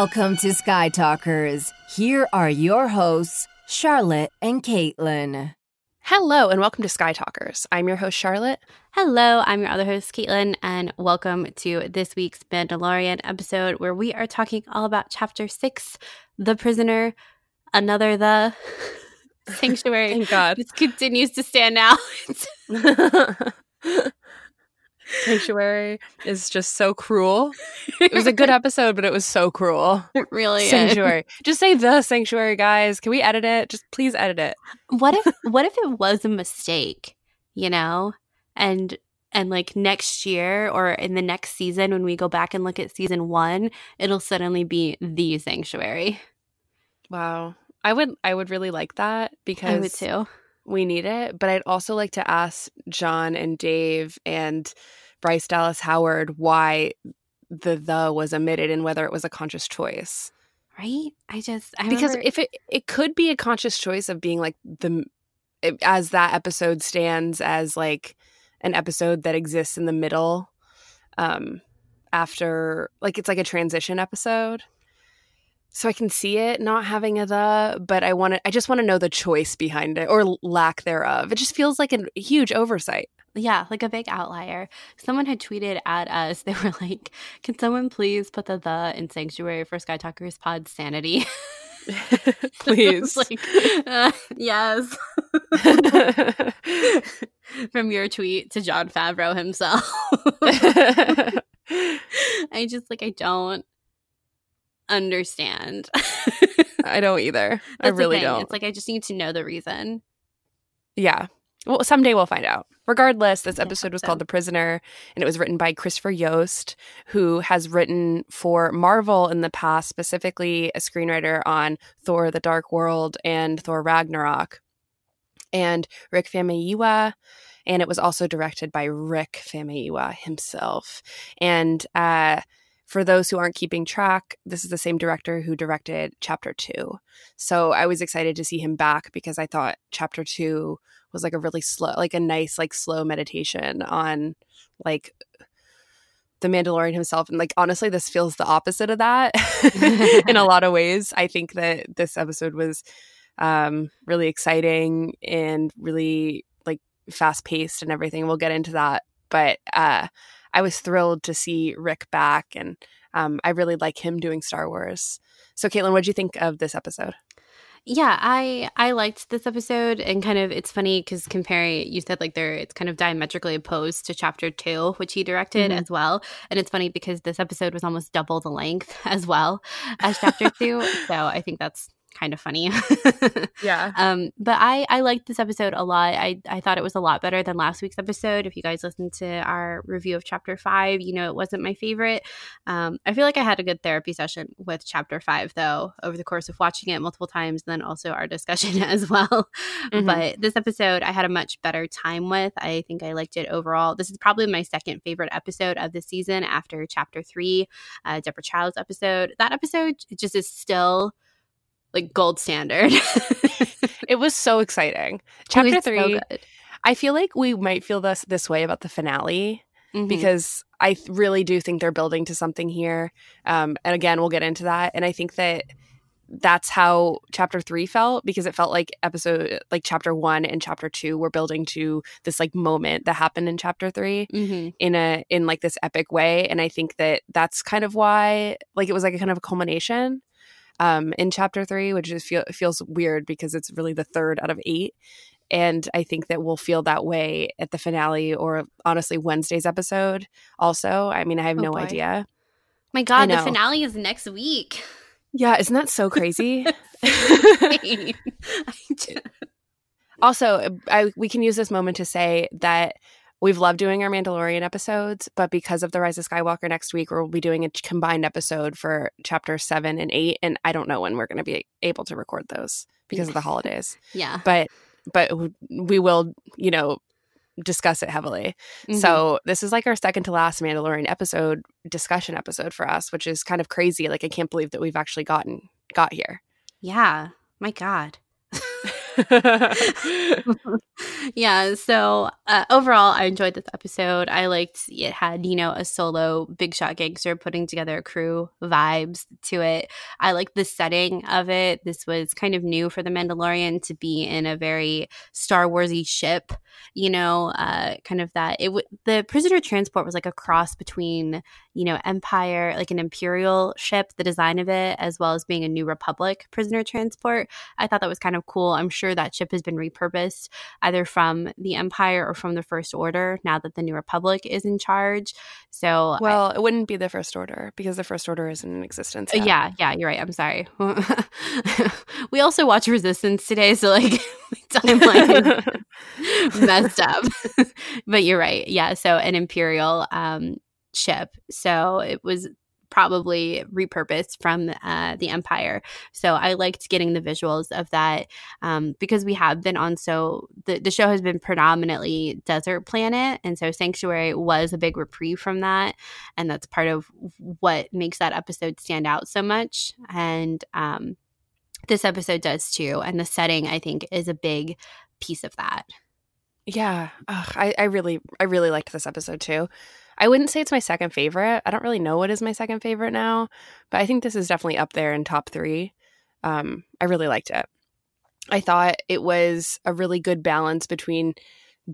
Welcome to Sky Talkers. Here are your hosts, Charlotte and Caitlin. Hello, and welcome to Sky Talkers. I'm your host, Charlotte. Hello, I'm your other host, Caitlin, and welcome to this week's Mandalorian episode where we are talking all about Chapter 6 The Prisoner, Another The Sanctuary. Thank God. This continues to stand out. Sanctuary is just so cruel. It was a good episode, but it was so cruel. It really is. Sanctuary. Just say the sanctuary, guys. Can we edit it? Just please edit it. What if what if it was a mistake, you know? And and like next year or in the next season when we go back and look at season 1, it'll suddenly be the sanctuary. Wow. I would I would really like that because I would too. we need it. But I'd also like to ask Jon and Dave and Bryce Dallas Howard why the the was omitted and whether it was a conscious choice. Right? I just I because remember- if it it could be a conscious choice of being like the as that episode stands as like an episode that exists in the middle um after like it's like a transition episode so i can see it not having a the but i want to i just want to know the choice behind it or lack thereof it just feels like a huge oversight Yeah, like a big outlier. Someone had tweeted at us. They were like, "Can someone please put the the in sanctuary for Sky Talkers Pod Sanity?" please like, uh, yes. From your tweet to Jon Favreau himself. I just like I don't understand. i don't either i That's the really don't It's like I just need to know the reason. Yeah. Well, someday we'll find out. Regardless, this episode was called The Prisoner, and it was written by Christopher Yost, who has written for Marvel in the past, specifically a screenwriter on Thor The Dark World and Thor Ragnarok, and Rick Famuyiwa. And it was also directed by Rick Famuyiwa himself. And uh, for those who aren't keeping track, this is the same director who directed Chapter 2. So I was excited to see him back because I thought Chapter 2 was like a really slow like a nice like slow meditation on like the Mandalorian himself and like honestly this feels the opposite of that in a lot of ways. I think that this episode was um really exciting and really like fast paced and everything. We'll get into that. But uh I was thrilled to see Rick back and um I really like him doing Star Wars. So Caitlin, what did you think of this episode? Yeah, I I liked this episode and kind of it's funny because comparing you said like they're it's kind of diametrically opposed to chapter two, which he directed Mhm. as well. And it's funny because this episode was almost double the length as well as chapter two. So I think that's kind of funny. Yeah. um, but I I liked this episode a lot. I I thought it was a lot better than last week's episode. If you guys listened to our review of chapter five, you know it wasn't my favorite. Um, I feel like I had a good therapy session with chapter five though over the course of watching it multiple times, and then also our discussion as well. Mhm. But this episode I had a much better time with. I think I liked it overall. This is probably my second favorite episode of the season after chapter three, uh, Deborah Chow's episode. That episode just is still like gold standard. It was so exciting. Chapter so three, good. I feel like we might feel this this way about the finale Mhm. because I really do think they're building to something here. Um, and again, we'll get into that. And I think that that's how chapter three felt because it felt like episode like chapter one and chapter two were building to this like moment that happened in chapter three Mhm. in a in like this epic way and i think that that's kind of why like it was like a kind of a culmination um in chapter three which is feel feels weird because it's really the third out of eight. And i think that we'll feel that way at the finale or honestly wednesday's episode also. I mean i have Oh, no boy. idea. My God, the finale is next week. yeah isn't that so crazy? Also I, we can use this moment to say that we've loved doing our mandalorian episodes but because of the rise of skywalker next week we'll be doing a combined episode for chapter 7 and 8 and i don't know when we're going to be able to record those because of the holidays yeah. but but we will you know discuss it heavily Mhm. so this is like our second to last mandalorian episode discussion episode for us which is kind of crazy like i can't believe that we've actually gotten got here yeah. My God. yeah. So uh, overall, I enjoyed this episode. I liked it had you know a solo big shot gangster putting together a crew vibes to it. I like the setting of it. This was kind of new for the Mandalorian to be in a very Star Warsy ship. You know, uh, kind of that. It w- the prisoner transport was like a cross between you know Empire, like an Imperial ship, the design of it, as well as being a New Republic prisoner transport. I thought that was kind of cool. I'm sure that ship has been repurposed either from the Empire or from the First Order now that the New Republic is in charge. So, well, I, it wouldn't be the First Order because the First Order isn't in existence. Yet. Yeah, yeah, you're right. I'm sorry. we also watch Resistance today, so like timeline messed up. but you're right. Yeah, so an Imperial um, ship. So it was probably repurposed from uh, the Empire. So I liked getting the visuals of that um, because we have been on so the, the show has been predominantly desert planet. And so Sanctuary was a big reprieve from that. And that's part of what makes that episode stand out so much. And um, this episode does too. And the setting, I think, is a big piece of that. Yeah, Ugh, I, I really, I really liked this episode too. I wouldn't say it's my second favorite. I don't really know what is my second favorite now, but I think this is definitely up there in top three. Um, I really liked it. I thought it was a really good balance between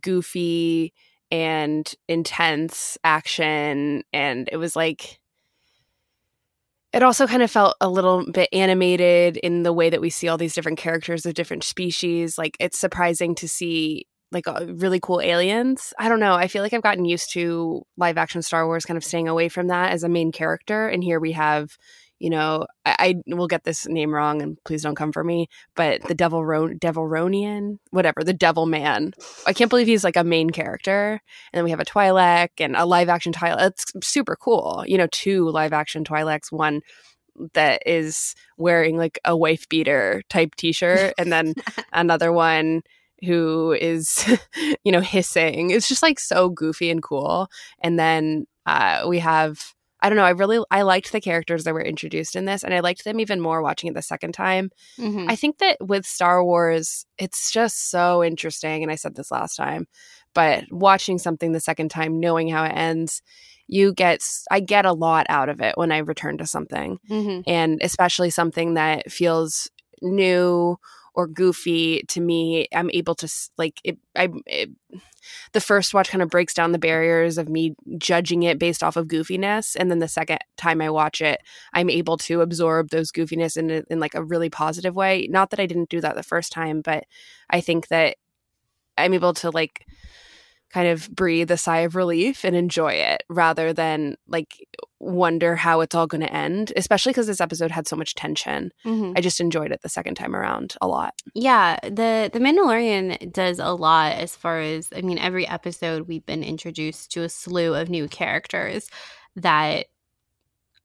goofy and intense action. And it was like, it also kind of felt a little bit animated in the way that we see all these different characters of different species. Like, it's surprising to see like uh, really cool aliens. I don't know. I feel like I've gotten used to live action Star Wars kind of staying away from that as a main character. And here we have, you know, I, I will get this name wrong and please don't come for me, but the Devil Ro- Devilronian, whatever, the Devil Man. I can't believe he's like a main character. And then we have a Twi'lek and a live action Twi'lek. It's super cool. You know, two live action Twi'leks, one that is wearing like a wife beater type t-shirt and then another one who is, you know, hissing. It's just like so goofy and cool. And then uh, we have, I don't know, I really, I liked the characters that were introduced in this and I liked them even more watching it the second time. Mm-hmm. I think that with Star Wars, it's just so interesting. And I said this last time, but watching something the second time, knowing how it ends, you get i get a lot out of it when i return to something mm-hmm. and especially something that feels new or goofy to me i'm able to like it i it, the first watch kind of breaks down the barriers of me judging it based off of goofiness and then the second time i watch it i'm able to absorb those goofiness in, in like a really positive way. Not that i didn't do that the first time but i think that i'm able to like kind of breathe a sigh of relief and enjoy it rather than like wonder how it's all going to end especially because this episode had so much tension mm-hmm. i just enjoyed it the second time around a lot yeah the the mandalorian does a lot as far as i mean every episode we've been introduced to a slew of new characters that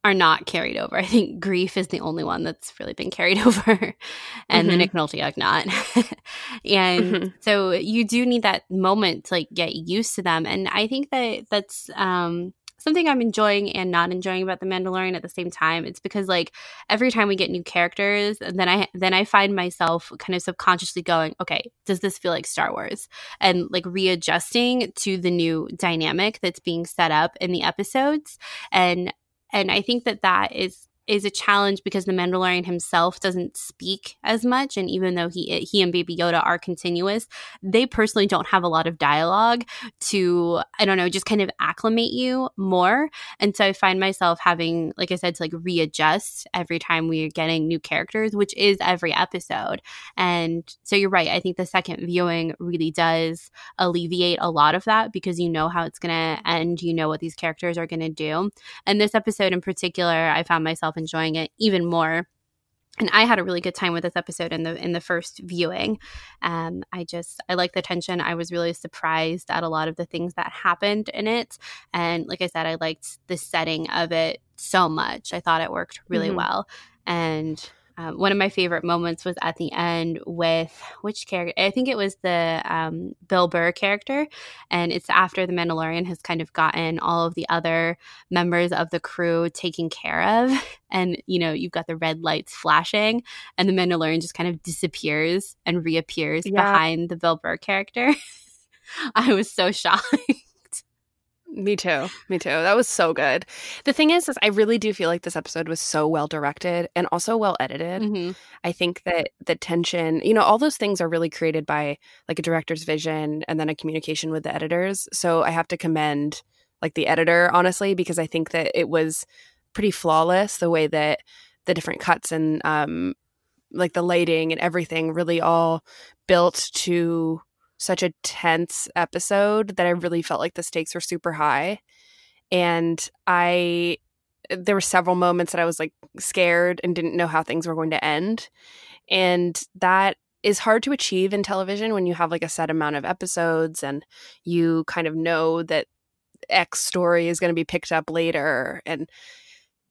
are not carried over. I think Greef is the only one that's really been carried over, and mm-hmm. the Nick Nolte not. and mm-hmm. so you do need that moment to like get used to them. And I think that that's um, something I'm enjoying and not enjoying about the Mandalorian at the same time. It's because like every time we get new characters, then I then I find myself kind of subconsciously going, okay, does this feel like Star Wars? And like readjusting to the new dynamic that's being set up in the episodes. And and I think that that is is a challenge because the Mandalorian himself doesn't speak as much, and even though he he and Baby Yoda are continuous, they personally don't have a lot of dialogue to I don't know just kind of acclimate you more. And so I find myself having, like I said, to like readjust every time we are getting new characters, which is every episode. And so you're right. I think the second viewing really does alleviate a lot of that because you know how it's going to end, you know what these characters are going to do. And this episode in particular, I found myself enjoying it even more and I had a really good time with this episode in the in the first viewing. Um, I just I like the tension. I was really surprised at a lot of the things that happened in it, and like I said, I liked the setting of it so much. I thought it worked really mm-hmm. well, and Um, one of my favorite moments was at the end with which character? I think it was the um, Bill Burr character, and it's after the Mandalorian has kind of gotten all of the other members of the crew taken care of, and you know you've got the red lights flashing, and the Mandalorian just kind of disappears and reappears yeah. behind the Bill Burr character. I was so shocked. Me too. Me too. That was so good. The thing is, is I really do feel like this episode was so well directed and also well edited. Mm-hmm. I think that the tension, you know, all those things are really created by like a director's vision and then a communication with the editors. So I have to commend like the editor, honestly, because I think that it was pretty flawless the way that the different cuts and um like the lighting and everything really all built to such a tense episode that I really felt like the stakes were super high. And I, there were several moments that I was like scared and didn't know how things were going to end. And that is hard to achieve in television when you have like a set amount of episodes and you kind of know that X story is going to be picked up later. And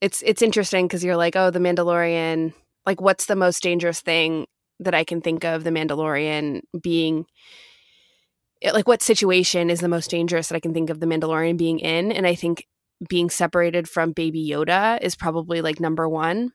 it's, it's interesting because you're like, oh, the Mandalorian, like, what's the most dangerous thing that I can think of the Mandalorian being like what situation is the most dangerous that I can think of the Mandalorian being in? And I think being separated from Baby Yoda is probably like number one.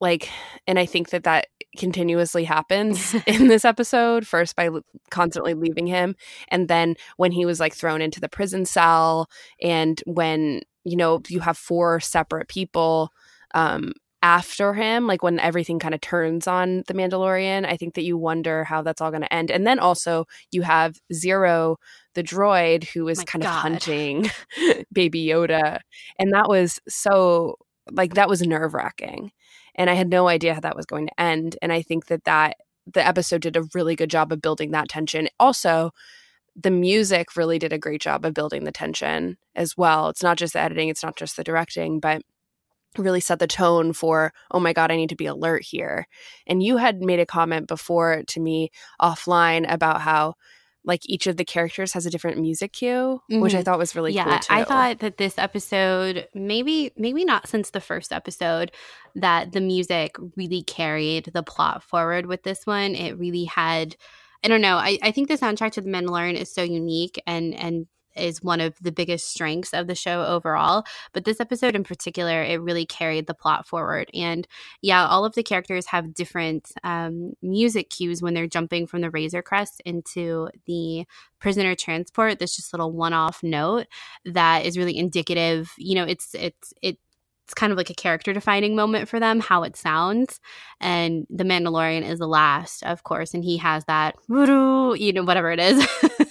Like, and I think that that continuously happens in this episode. First, by constantly leaving him, and then when he was like thrown into the prison cell, and when you know you have four separate people um, after him, like when everything kind of turns on the Mandalorian, I think that you wonder how that's all going to end. And then also you have Zero, the droid, who is kind God. of hunting Baby Yoda. And that was so, like, that was nerve wracking. And I had no idea how that was going to end. And I think that that the episode did a really good job of building that tension. Also, the music really did a great job of building the tension as well. It's not just the editing, it's not just the directing, but really set the tone for oh my god i need to be alert here and you had made a comment before to me offline about how like each of the characters has a different music cue mm-hmm. which i mm-hmm. thought was really yeah, cool too. i thought that this episode maybe maybe not since the first episode that the music really carried the plot forward with this one it really had I don't know. I, I think the soundtrack to The Mandalorian is so unique and and is one of the biggest strengths of the show overall. But this episode in particular, it really carried the plot forward. And yeah, all of the characters have different um, music cues when they're jumping from the Razor Crest into the prisoner transport. This just little one-off note that is really indicative. You know, it's it's it it's kind of like a character defining moment for them, how it sounds. And the Mandalorian is the last, of course, and he has that, you know, whatever it is.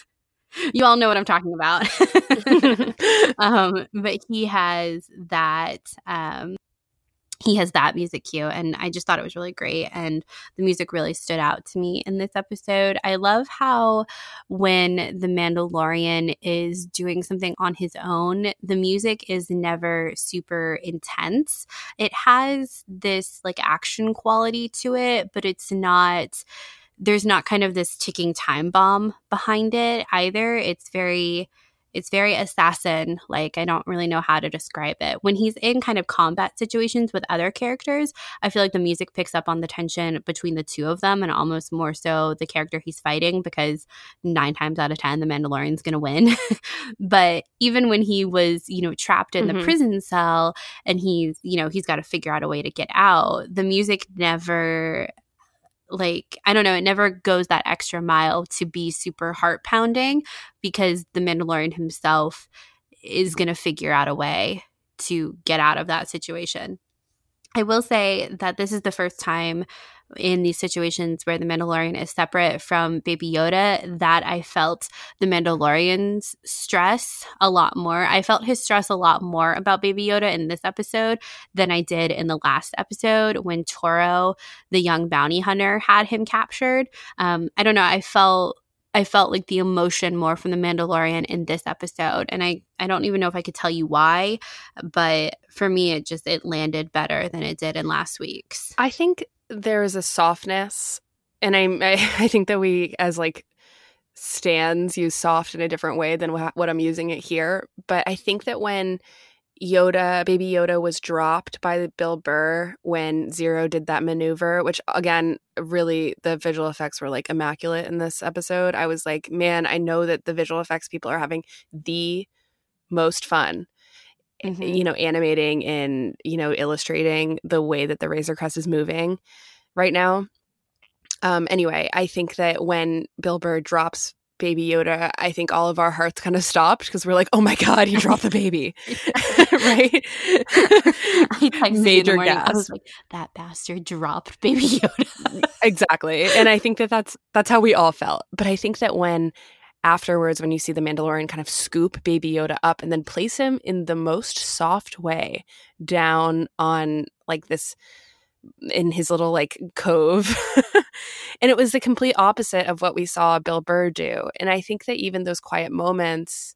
you all know what I'm talking about. um, but he has that. Um, he has that music cue, and I just thought it was really great. And the music really stood out to me in this episode. I love how when the Mandalorian is doing something on his own, the music is never super intense. It has this like action quality to it, but it's not there's not kind of this ticking time bomb behind it either. It's very it's very assassin like i don't really know how to describe it when he's in kind of combat situations with other characters i feel like the music picks up on the tension between the two of them and almost more so the character he's fighting because nine times out of ten the mandalorian's gonna win but even when he was you know trapped in mm-hmm. the prison cell and he's you know he's got to figure out a way to get out the music never like I don't know, it never goes that extra mile to be super heart pounding because the Mandalorian himself is going to figure out a way to get out of that situation. I will say that this is the first time in these situations where the Mandalorian is separate from Baby Yoda that I felt the Mandalorian's stress a lot more. I felt his stress a lot more about Baby Yoda in this episode than I did in the last episode when Toro, the young bounty hunter, had him captured. Um, I don't know. I felt I felt like the emotion more from the Mandalorian in this episode. And I, I don't even know if I could tell you why, but for me it just it landed better than it did in last week's. I think there is a softness and I, I, I think that we as like stands use soft in a different way than what I'm using it here. But I think that when Yoda, baby Yoda was dropped by Bill Burr when Zero did that maneuver, which again, really the visual effects were like immaculate in this episode. I was like, man, I know that the visual effects people are having the most fun. Mm-hmm. You know, animating and, you know, illustrating the way that the Razor Crest is moving right now. Um, anyway, I think that when Bill Burr drops baby Yoda, I think all of our hearts kind of stopped because we're like, oh my God, he dropped the baby. right? I Major. I was like, that bastard dropped baby Yoda. exactly. And I think that that's, that's how we all felt. But I think that when afterwards, when you see the Mandalorian kind of scoop baby Yoda up and then place him in the most soft way down on like this in his little like cove. and it was the complete opposite of what we saw Bill Burr do. And I think that even those quiet moments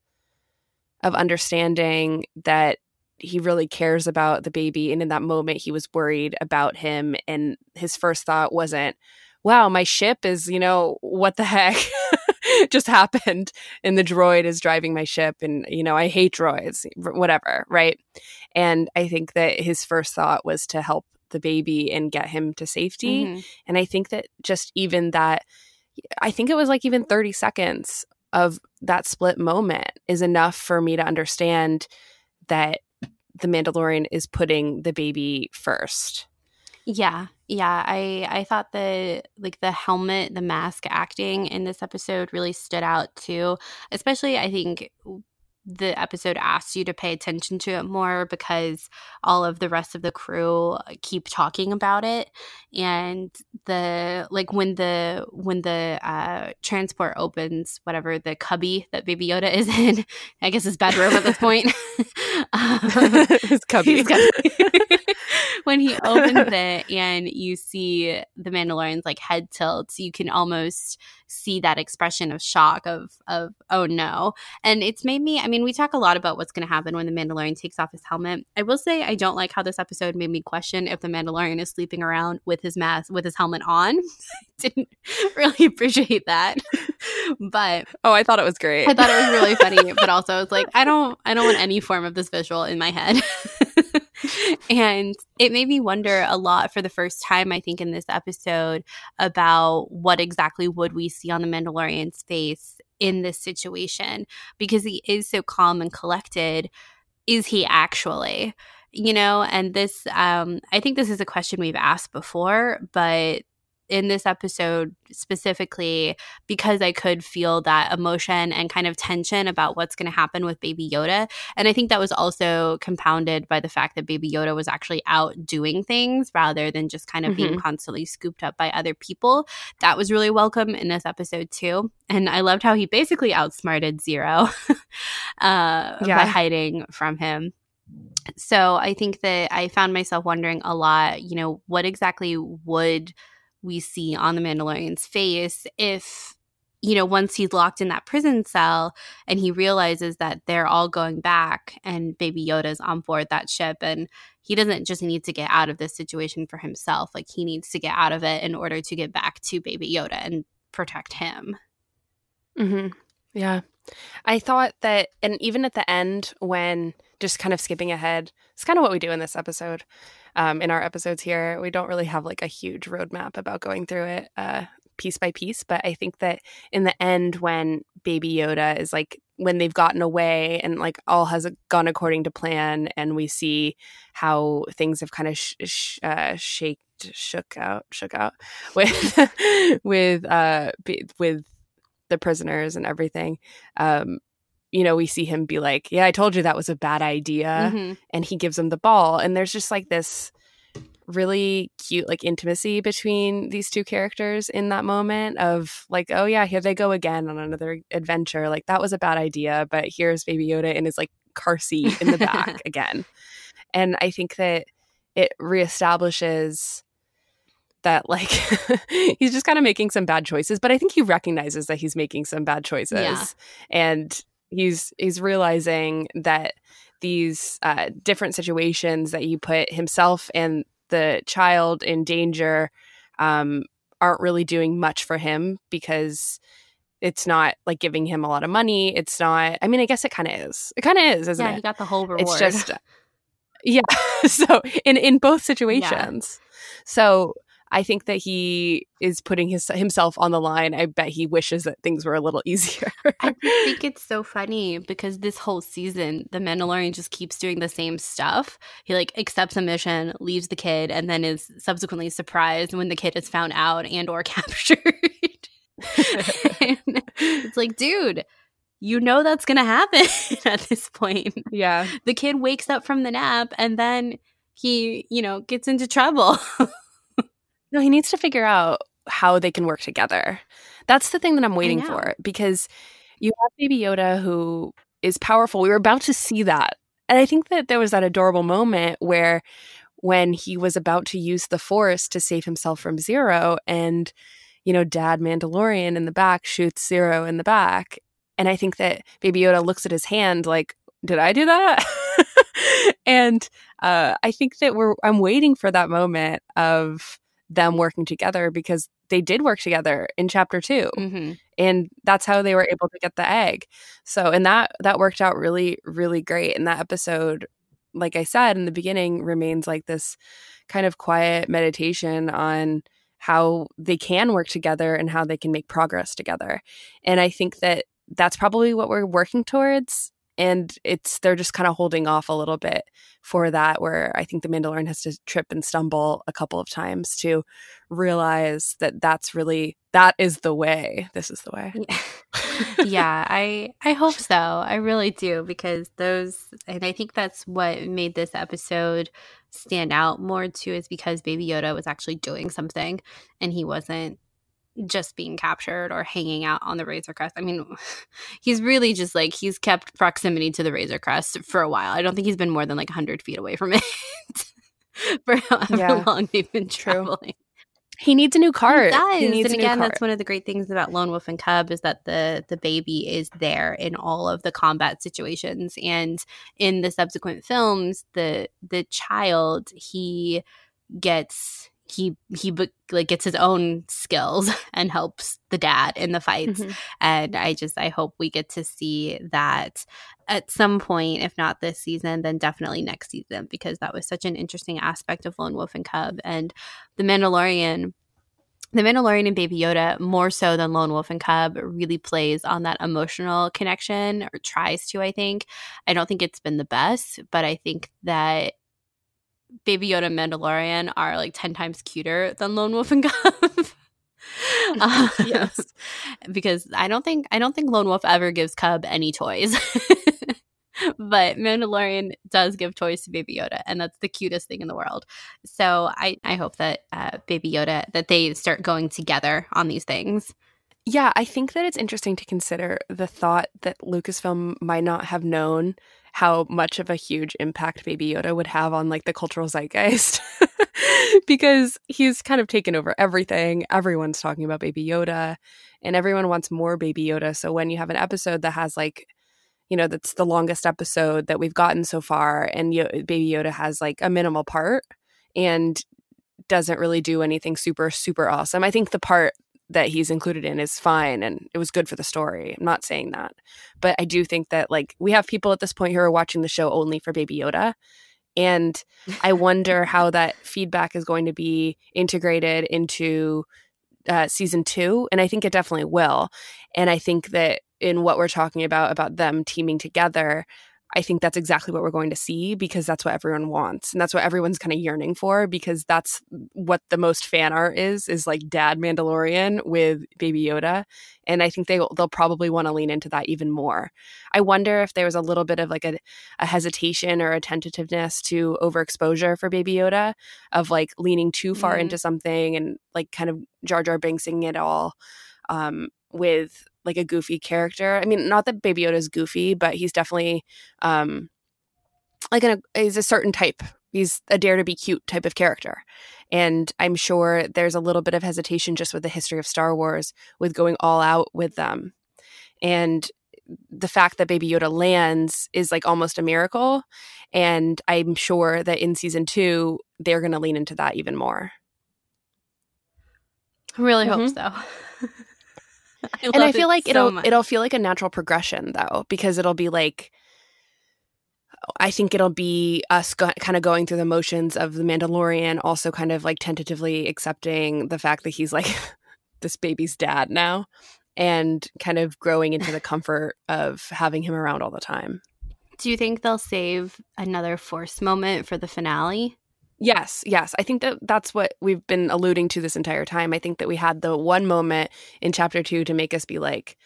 of understanding that he really cares about the baby and in that moment he was worried about him and his first thought wasn't wow my ship is you know what the heck just happened and the droid is driving my ship and you know i hate droids whatever right and i think that his first thought was to help the baby and get him to safety. Mm-hmm. And I think that just even that, I think it was like even 30 seconds of that split moment is enough for me to understand that the Mandalorian is putting the baby first. Yeah, yeah. I I thought the like the helmet, the mask acting in this episode really stood out too. Especially, I think the episode asks you to pay attention to it more because all of the rest of the crew keep talking about it. And the like when the when the uh transport opens whatever the cubby that baby yoda is in i guess his bedroom at this point. Um, his cubby when he opens it and you see the mandalorian's like head tilts you can almost see that expression of shock of of oh no. And it's made me i mean we talk a lot about what's going to happen when the mandalorian takes off his helmet. I will say i don't like how this episode made me question if the mandalorian is sleeping around with his mask with his helmet on. Didn't really appreciate that. But oh i thought it was great. I thought it was really funny but also i was like i don't i don't want any form of this visual in my head and it made me wonder a lot for the first time, I think, in this episode about what exactly would we see on the Mandalorian's face in this situation because he is so calm and collected. Is he actually? You know, and this, um, I think this is a question we've asked before, but in this episode specifically because I could feel that emotion and kind of tension about what's going to happen with Baby Yoda. And I think that was also compounded by the fact that Baby Yoda was actually out doing things rather than just kind of mm-hmm. being constantly scooped up by other people. That was really welcome in this episode too. And I loved how he basically outsmarted Zero uh, yeah. by hiding from him so I think that I found myself wondering a lot, you know, what exactly would we see on the Mandalorian's face if you know, once he's locked in that prison cell and he realizes that they're all going back and Baby Yoda's on board that ship and he doesn't just need to get out of this situation for himself. Like he needs to get out of it in order to get back to Baby Yoda and protect him. Mm-hmm. Yeah. I thought that, and even at the end, when just kind of skipping ahead, it's kind of what we do in this episode um, in our episodes here. We don't really have like a huge roadmap about going through it uh, piece by piece, but I think that in the end, when Baby Yoda is like when they've gotten away and like all has gone according to plan, and we see how things have kind of sh- sh- uh, shaked, shook out, shook out with with uh, with the prisoners and everything. Um, you know, we see him be like, Yeah, I told you that was a bad idea. Mm-hmm. And he gives him the ball. And there's just like this really cute like intimacy between these two characters in that moment of like oh yeah here they go again on another adventure like that was a bad idea but here's baby yoda in his like car seat in the back again and i think that it reestablishes that like he's just kind of making some bad choices but i think he recognizes that he's making some bad choices yeah. and he's he's realizing that these uh, different situations that you put himself and the child in danger um, aren't really doing much for him because it's not like giving him a lot of money. It's not. I mean, I guess it kind of is. It kind of is, isn't yeah, it? he got the whole reward. It's just Yeah. so in in both situations. Yeah. So I think that he is putting his himself on the line. I bet he wishes that things were a little easier. I think it's so funny because this whole season, the Mandalorian just keeps doing the same stuff. He like accepts a mission, leaves the kid, and then is subsequently surprised when the kid is found out and or captured. it's like, dude, you know that's gonna happen at this point. Yeah. The kid wakes up from the nap and then he, you know, gets into trouble. No, he needs to figure out how they can work together. That's the thing that I'm waiting for because you have Baby Yoda who is powerful. We were about to see that. And I think that there was that adorable moment where when he was about to use the force to save himself from Zero and you know dad Mandalorian in the back shoots Zero in the back and I think that Baby Yoda looks at his hand like did I do that? and uh, I think that we're I'm waiting for that moment of them working together because they did work together in chapter 2 mm-hmm. and that's how they were able to get the egg. So and that that worked out really really great. And that episode like i said in the beginning remains like this kind of quiet meditation on how they can work together and how they can make progress together. And i think that that's probably what we're working towards and it's they're just kind of holding off a little bit for that where i think the mandalorian has to trip and stumble a couple of times to realize that that's really that is the way. This is the way. Yeah i i hope so. I really do because those and i think that's what made this episode stand out more too is because baby yoda was actually doing something and he wasn't just being captured or hanging out on the Razor Crest. I mean, he's really just like he's kept proximity to the Razor Crest for a while. I don't think he's been more than like 100 feet away from it for however yeah. long they've been traveling. He needs a new cart. He does. He needs and again, that's one of the great things about Lone Wolf and Cub is that the the baby is there in all of the combat situations, and in the subsequent films, the the child he gets he he like gets his own skills and helps the dad in the fights mm-hmm. and i just i hope we get to see that at some point if not this season then definitely next season because that was such an interesting aspect of lone wolf and cub and the mandalorian the Mandalorian and Baby Yoda, more so than Lone Wolf and Cub, really plays on that emotional connection or tries to, I think. I don't think it's been the best, but I think that Baby Yoda and Mandalorian are like 10 times cuter than Lone Wolf and Cub. um, yes. Because I don't think I don't think Lone Wolf ever gives Cub any toys. but Mandalorian does give toys to Baby Yoda, and that's the cutest thing in the world. So I, I hope that uh, Baby Yoda that they start going together on these things. Yeah, I think that it's interesting to consider the thought that Lucasfilm might not have known how much of a huge impact Baby Yoda would have on like the cultural zeitgeist because he's kind of taken over everything. Everyone's talking about Baby Yoda and everyone wants more Baby Yoda. So when you have an episode that has like you know that's the longest episode that we've gotten so far and Baby Yoda has like a minimal part and doesn't really do anything super super awesome. I think the part that he's included in is fine and it was good for the story. I'm not saying that. But I do think that like we have people at this point who are watching the show only for Baby Yoda. And I wonder how that feedback is going to be integrated into uh, season two. And I think it definitely will. And I think that in what we're talking about, about them teaming together, I think that's exactly what we're going to see because that's what everyone wants. And that's what everyone's kind of yearning for because that's what the most fan art is, is like dad Mandalorian with baby Yoda. And I think they, they'll probably want to lean into that even more. I wonder if there was a little bit of like a, a hesitation or a tentativeness to overexposure for baby Yoda of like leaning too far mm-hmm. into something and like kind of Jar Jar Binksing it all um, with like a goofy character. I mean, not that Baby Yoda is goofy, but he's definitely um like an, he's a certain type. He's a dare to be cute type of character. And I'm sure there's a little bit of hesitation just with the history of Star Wars with going all out with them. And the fact that Baby Yoda lands is like almost a miracle. And I'm sure that in season two, they're going to lean into that even more. I really mm-hmm. hope so. I and I feel like it'll it'll feel like a natural progression though, because it'll be like I think it'll be us go- kind of going through the motions of the Mandalorian, also kind of like tentatively accepting the fact that he's like this baby's dad now and kind of growing into the comfort of having him around all the time. Do you think they'll save another force moment for the finale? Yes, yes. I think that that's what we've been alluding to this entire time. I think that we had the one moment in chapter 2 to make us be like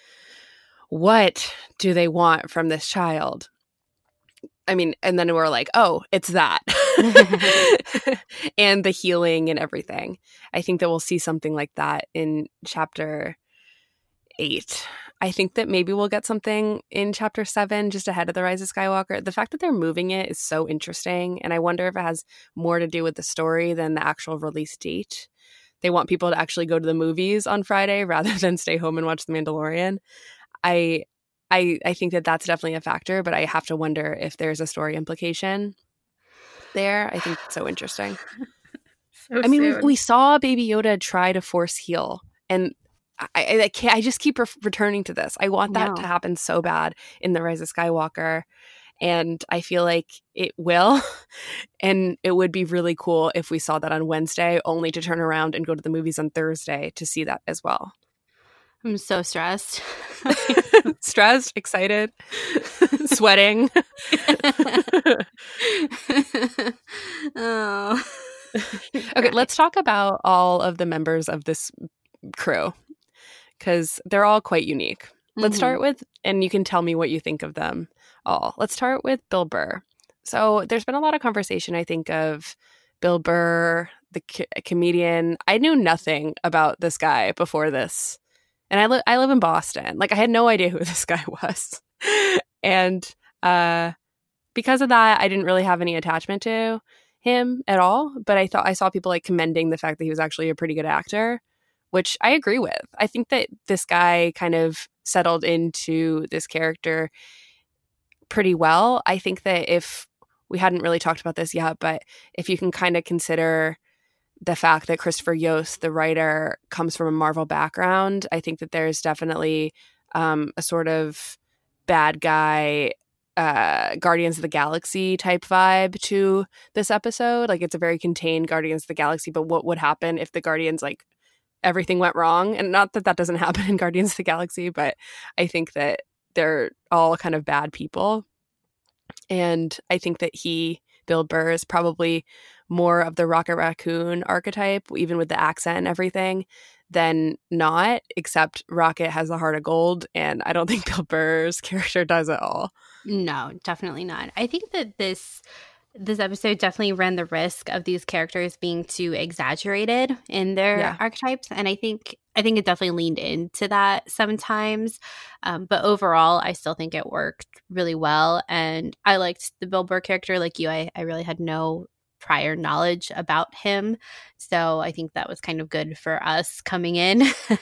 what do they want from this child? I mean, and then we're like, oh, it's that. and the healing and everything. I think that we'll see something like that in chapter eight. I think that maybe we'll get something in chapter seven, just ahead of the Rise of Skywalker. The fact that they're moving it is so interesting. And I wonder if it has more to do with the story than the actual release date. They want people to actually go to the movies on Friday rather than stay home and watch The Mandalorian. I I I think that that's definitely a factor, but I have to wonder if there's a story implication there. I think it's so interesting. so I mean, we, we, saw Baby Yoda try to force heal, and I, I can't. I just keep re- returning to this. I want that no. to happen so bad in the Rise of Skywalker, and I feel like it will. and it would be really cool if we saw that on Wednesday, only to turn around and go to the movies on Thursday to see that as well. I'm so stressed. stressed, excited, sweating. oh. okay, let's talk about all of the members of this crew because they're all quite unique. Let's mm-hmm. start with, and you can tell me what you think of them all. Let's start with Bill Burr. So there's been a lot of conversation, I think, of Bill Burr, the co- comedian. I knew nothing about this guy before this and I live I live in Boston. Like I had no idea who this guy was, and uh, because of that, I didn't really have any attachment to him at all. But I thought I saw people like commending the fact that he was actually a pretty good actor, which I agree with. I think that this guy kind of settled into this character pretty well. I think that if we hadn't really talked about this yet, but if you can kind of consider the fact that Christopher Yost, the writer, comes from a Marvel background, I think that there's definitely um, a sort of bad guy, uh, Guardians of the Galaxy type vibe to this episode. Like it's a very contained Guardians of the Galaxy, but what would happen if the Guardians like everything went wrong? And not that that doesn't happen in Guardians of the Galaxy, but I think that they're all kind of bad people. And I think that he, Bill Burr, is probably more of the Rocket Raccoon archetype, even with the accent and everything, than not, except Rocket has a heart of gold, and I don't think Bill Burr's character does at all. No, definitely not. I think that this this episode definitely ran the risk of these characters being too exaggerated in their yeah. archetypes and i think i think it definitely leaned into that sometimes um, but overall i still think it worked really well and i liked the bill burr character like you i, I really had no prior knowledge about him. So I think that was kind of good for us coming in and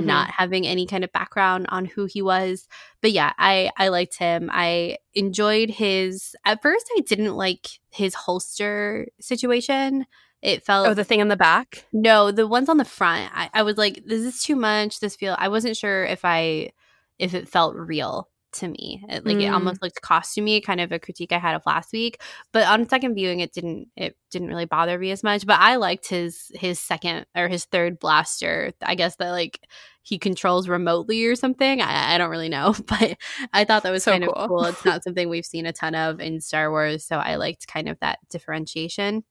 mm-hmm. not having any kind of background on who he was. But yeah, I I liked him. I enjoyed his at first I didn't like his holster situation. It felt Oh, the thing in the back? No, the ones on the front. I, I was like, this is too much. This feel I wasn't sure if I if it felt real to me. It, like mm. it almost looked costumey, kind of a critique I had of last week. But on second viewing, it didn't it didn't really bother me as much. But I liked his his second or his third blaster. I guess that like he controls remotely or something. I, I don't really know, but I thought that was so kind cool. of cool. It's not something we've seen a ton of in Star Wars, so I liked kind of that differentiation.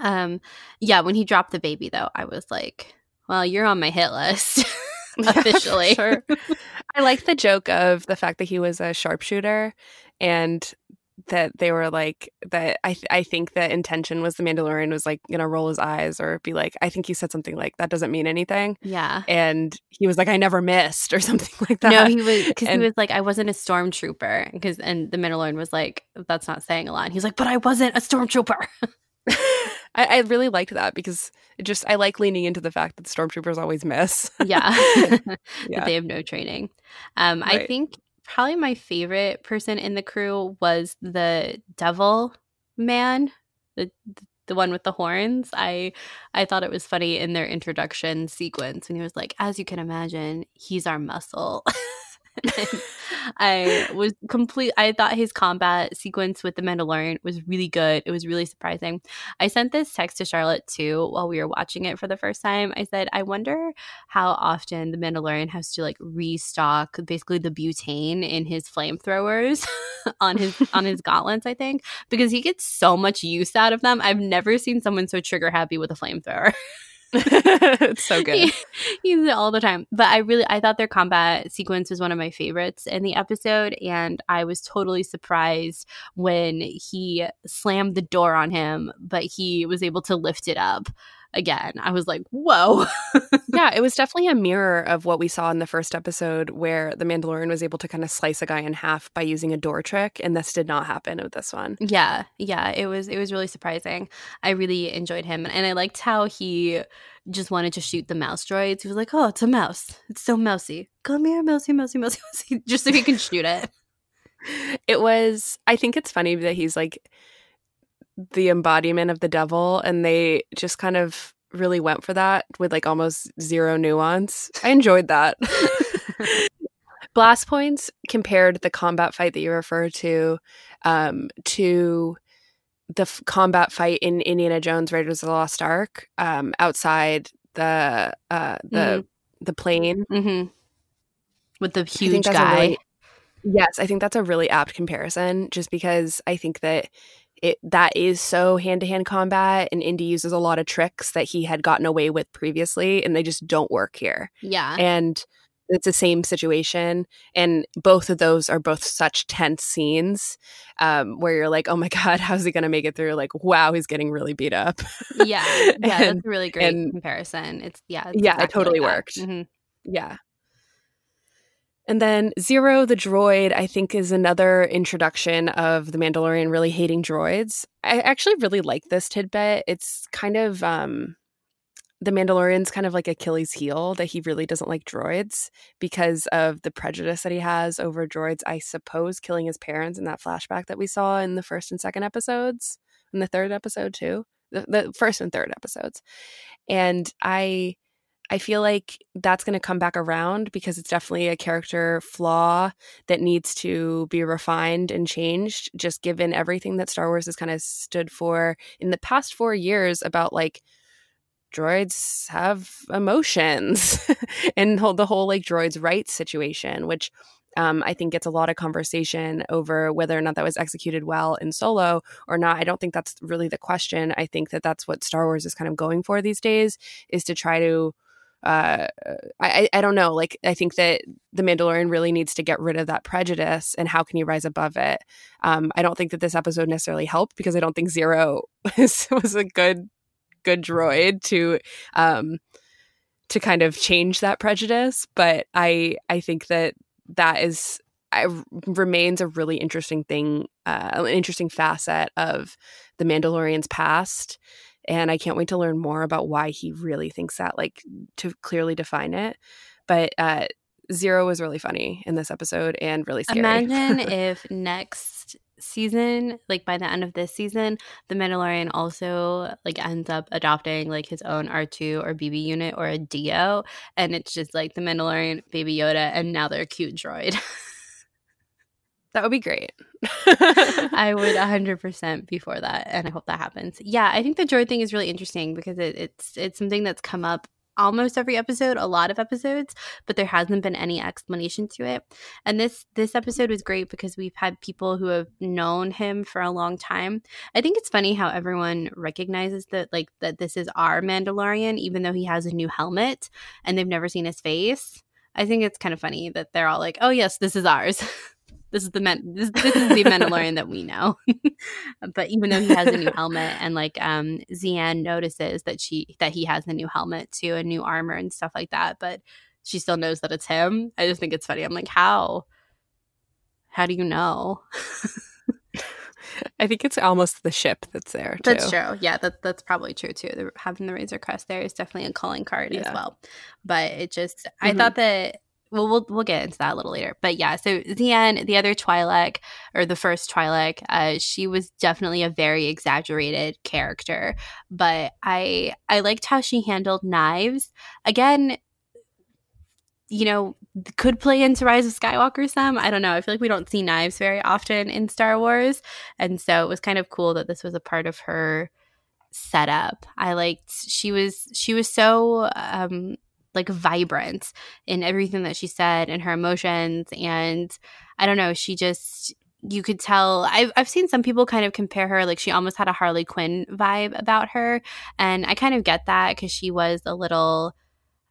Um, yeah, when he dropped the baby though, I was like, well, you're on my hit list. officially. Sure. I like the joke of the fact that he was a sharpshooter and that they were like that I th- I think the intention was the Mandalorian was like gonna roll his eyes or be like I think he said something like that doesn't mean anything yeah. And he was like I never missed or something like that. no he was because he was like I wasn't a stormtrooper because and the Mandalorian was like that's not saying a lot. And he's like but I wasn't a stormtrooper I, I, really liked that because it just I like leaning into the fact that stormtroopers always miss. yeah, yeah. they have no training. Um, right. I think probably my favorite person in the crew was the devil man, the the one with the horns. I I thought it was funny in their introduction sequence when he was like, "As you can imagine, he's our muscle." I was complete. I thought his combat sequence with the Mandalorian was really good. It was really surprising. I sent this text to Charlotte too while we were watching it for the first time. I said, I wonder how often the Mandalorian has to like restock basically the butane in his flamethrowers on his on his gauntlets. I think because he gets so much use out of them. I've never seen someone so trigger happy with a flamethrower. it's so good. He, he uses it all the time. But I really I thought their combat sequence was one of my favorites in the episode and I was totally surprised when he slammed the door on him, but he was able to lift it up again. I was like, whoa. yeah, it was definitely a mirror of what we saw in the first episode where the Mandalorian was able to kind of slice a guy in half by using a door trick, and this did not happen with this one. Yeah, yeah. It was it was really surprising. I really enjoyed him. And I liked how he just wanted to shoot the mouse droids. He was like, Oh, it's a mouse. It's so mousy. Come here, mousy, mousy, mousy, mousy. Just so he can shoot it. It was I think it's funny that he's like the embodiment of the devil and they just kind of really went for that with like almost zero nuance. I enjoyed that. Blast points compared the combat fight that you refer to um, to the f- combat fight in Indiana Jones Raiders of the Lost Ark um, outside the uh, the mm-hmm. the plane mm-hmm. with the huge guy. Really, yes, I think that's a really apt comparison, just because I think that it that is so hand to hand combat, and Indy uses a lot of tricks that he had gotten away with previously, and they just don't work here. Yeah, and it's the same situation and both of those are both such tense scenes um, where you're like oh my god how's he gonna make it through? Like wow he's getting really beat up. Yeah. Yeah and, that's a really great and, comparison. It's yeah it's yeah exactly it totally like worked. Mm-hmm. yeah and then Zero the droid, I think, is another introduction of the Mandalorian really hating droids. I actually really like this tidbit. It's kind of um, the Mandalorian's kind of like Achilles' heel that he really doesn't like droids because of the prejudice that he has over droids. I suppose killing his parents in that flashback that we saw in the first and second episodes, in the third episode too, the, the first and third episodes, and I I feel like that's going to come back around because it's definitely a character flaw that needs to be refined and changed, just given everything that Star Wars has kind of stood for in the past four years about like droids have emotions and the whole like droids rights situation, which um, I think gets a lot of conversation over whether or not that was executed well in Solo or not. I don't think that's really the question. I think that that's what Star Wars is kind of going for these days is to try to uh, I, I don't know. Like, I think that the Mandalorian really needs to get rid of that prejudice and how can you rise above it? Um, I don't think that this episode necessarily helped because I don't think Zero was, was a good, good droid to, um, to kind of change that prejudice. But I, I think that that is, I, remains a really interesting thing, uh, an interesting facet of the Mandalorian's past and I can't wait to learn more about why he really thinks that, like to clearly define it. But uh, Zero was really funny in this episode and really scary. Imagine if next season, like by the end of this season, the Mandalorian also like ends up adopting like his own R2 or BB unit or a D-O, and it's just like the Mandalorian, Baby Yoda, and now they're a cute droid. That would be great. I would 100% before that, and I hope that happens. Yeah, I think the droid thing is really interesting because it, it's it's something that's come up almost every episode, a lot of episodes, but there hasn't been any explanation to it. And this this episode was great because we've had people who have known him for a long time. I think it's funny how everyone recognizes that like that this is our Mandalorian even though he has a new helmet and they've never seen his face. I think it's kind of funny that they're all like, "Oh yes, this is ours." this is the men this, this is the Mandalorian that we know. but even though he has a new helmet and like um Xi'an notices that she that he has a new helmet too, a new armor and stuff like that, but she still knows that it's him. I just think it's funny. I'm like, how? How do you know? I think it's almost the ship that's there. Too. That's true. Yeah, that, that's probably true too. The, having the Razor Crest there is definitely a calling card yeah. as well. But it just, mm-hmm. I thought that well, we'll we'll get into that a little later. But yeah, so Xi'an, the other Twi'lek or the first Twi'lek, uh, she was definitely a very exaggerated character. But I I liked how she handled knives. Again, you know, could play into Rise of Skywalker some. I don't know. I feel like we don't see knives very often in Star Wars. And so it was kind of cool that this was a part of her setup. I liked she was she was so um like vibrant in everything that she said and her emotions and I don't know, she just you could tell I've, I've seen some people kind of compare her like she almost had a harley quinn vibe about her and i kind of get that because she was a little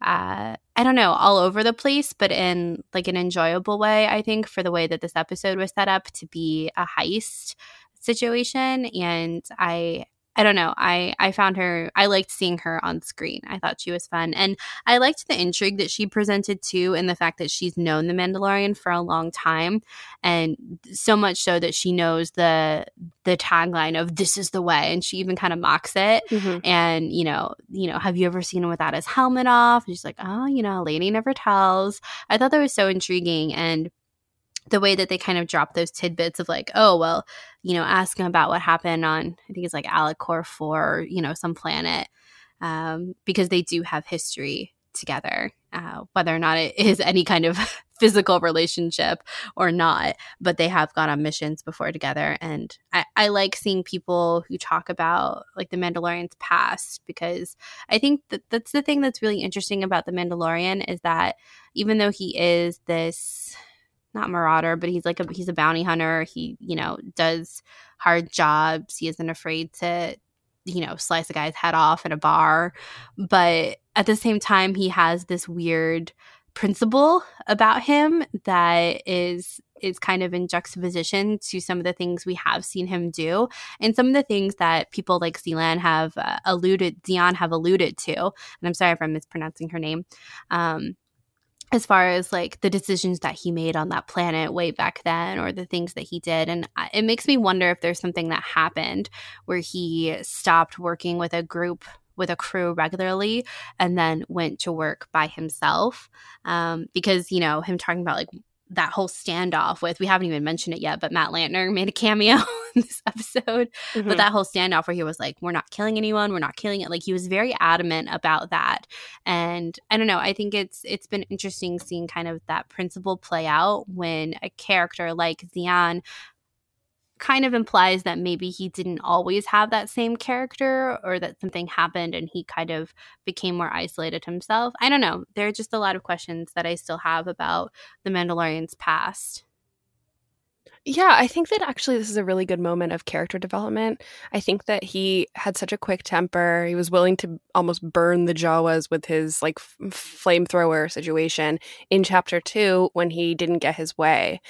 uh, I don't know, all over the place, but in like an enjoyable way, I think, for the way that this episode was set up to be a heist situation. And I I don't know. I I found her I liked seeing her on screen. I thought she was fun. And I liked the intrigue that she presented too and the fact that she's known the Mandalorian for a long time and so much so that she knows the the tagline of this is the way and she even kind of mocks it. Mm-hmm. And you know, you know, have you ever seen him without his helmet off? And she's like, "Oh, you know, lady never tells." I thought that was so intriguing and the way that they kind of drop those tidbits of like, oh, well, you know, ask him about what happened on, I think it's like Alacor 4, or, you know, some planet, um, because they do have history together, uh, whether or not it is any kind of physical relationship or not, but they have gone on missions before together. And I, I like seeing people who talk about like the Mandalorian's past because I think that that's the thing that's really interesting about the Mandalorian is that even though he is this not marauder, but he's like a he's a bounty hunter. He, you know, does hard jobs. He isn't afraid to, you know, slice a guy's head off at a bar. But at the same time, he has this weird principle about him that is is kind of in juxtaposition to some of the things we have seen him do and some of the things that people like Zelan have uh, alluded Dion have alluded to and I'm sorry if I'm mispronouncing her name um, as far as like the decisions that he made on that planet way back then or the things that he did and it makes me wonder if there's something that happened where he stopped working with a group with a crew regularly and then went to work by himself um, because you know him talking about like that whole standoff with we haven't even mentioned it yet, but Matt Lanter made a cameo in this episode. Mm-hmm. But that whole standoff where he was like, "We're not killing anyone. We're not killing it." Like he was very adamant about that. And I don't know. I think it's it's been interesting seeing kind of that principle play out when a character like Xi'an kind of implies that maybe he didn't always have that same character or that something happened and he kind of became more isolated himself. I don't know. There are just a lot of questions that I still have about the Mandalorian's past. Yeah, I think that actually this is a really good moment of character development. I think that he had such a quick temper. He was willing to almost burn the Jawas with his like f- flamethrower situation in chapter 2 when he didn't get his way.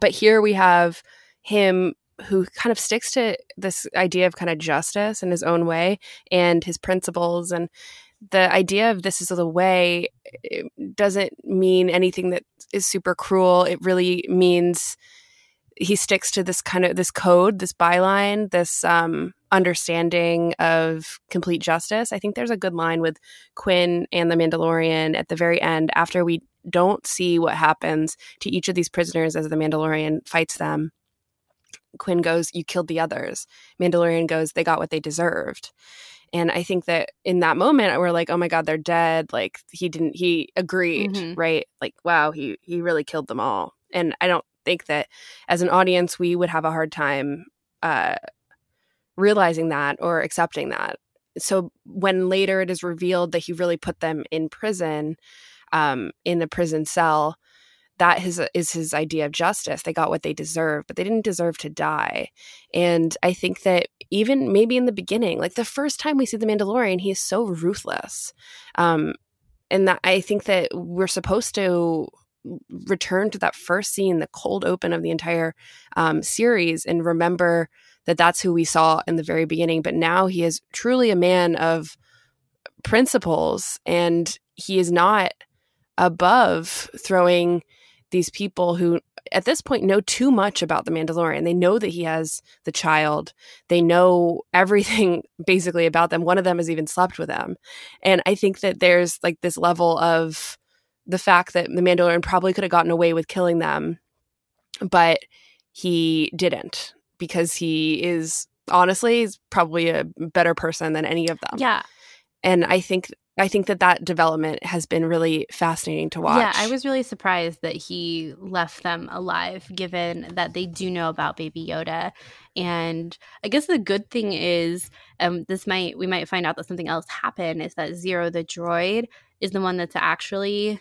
But here we have him who kind of sticks to this idea of kind of justice in his own way and his principles and the idea of this is the way doesn't mean anything that is super cruel. It really means he sticks to this kind of this code this byline this um, understanding of complete justice. I think there's a good line with quinn and the mandalorian at the very end after we don't see what happens to each of these prisoners as the mandalorian fights them Quinn goes, You killed the others. Mandalorian goes, They got what they deserved. And I think that in that moment, we're like, Oh my God, they're dead. Like he didn't, he agreed, mm-hmm. right? Like, wow, he, he really killed them all. And I don't think that as an audience, we would have a hard time uh, realizing that or accepting that. So when later it is revealed that he really put them in prison, um, in a prison cell, that his, is his idea of justice. They got what they deserved, but they didn't deserve to die. And I think that even maybe in the beginning, like the first time we see the Mandalorian, he is so ruthless. Um, and that I think that we're supposed to return to that first scene, the cold open of the entire um, series, and remember that that's who we saw in the very beginning. But now he is truly a man of principles, and he is not above throwing these people who at this point know too much about the Mandalorian. They know that he has the child. They know everything basically about them. One of them has even slept with them. And I think that there's like this level of the fact that the Mandalorian probably could have gotten away with killing them, but he didn't because he is honestly is probably a better person than any of them. Yeah. And I think I think that that development has been really fascinating to watch. Yeah, I was really surprised that he left them alive, given that they do know about Baby Yoda. And I guess the good thing is, um, this might we might find out that something else happened. Is that Zero the droid is the one that's actually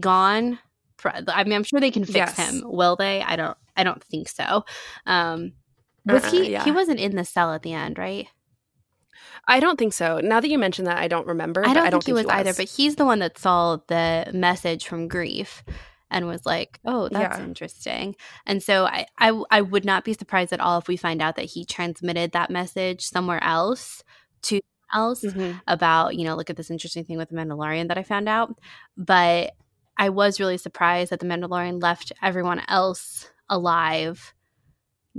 gone? I mean, I'm sure they can fix yes. him. Will they? I don't. I don't think so. Um, was uh, he? Yeah. He wasn't in the cell at the end, right? I don't think so. Now that you mention that, I don't remember. I don't, I don't think, think, he, was he was either. But he's the one that saw the message from Greef and was like, "Oh, that's yeah. interesting." And so I, I, I would not be surprised at all if we find out that he transmitted that message somewhere else to else mm-hmm. about, you know, look at this interesting thing with the Mandalorian that I found out. But I was really surprised that the Mandalorian left everyone else alive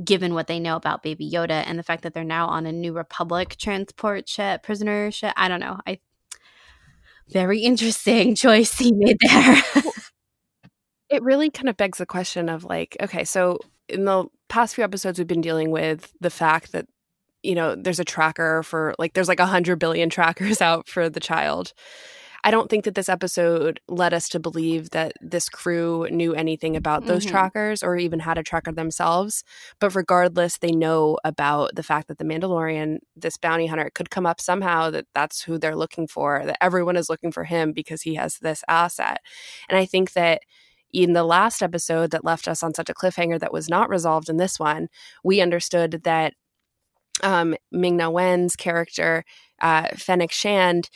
given what they know about Baby Yoda and the fact that they're now on a New Republic transport ship, prisoner ship. I don't know. I very interesting choice he made there. it really kind of begs the question of like, okay, so in the past few episodes, we've been dealing with the fact that you know there's a tracker for like there's like a hundred billion trackers out for the child I don't think that this episode led us to believe that this crew knew anything about those mm-hmm. trackers or even had a tracker themselves. But regardless, they know about the fact that the Mandalorian, this bounty hunter, could come up somehow that that's who they're looking for, that everyone is looking for him because he has this asset. And I think that in the last episode that left us on such a cliffhanger that was not resolved in this one, we understood that um, Ming Na Wen's character, uh, Fennec Shand,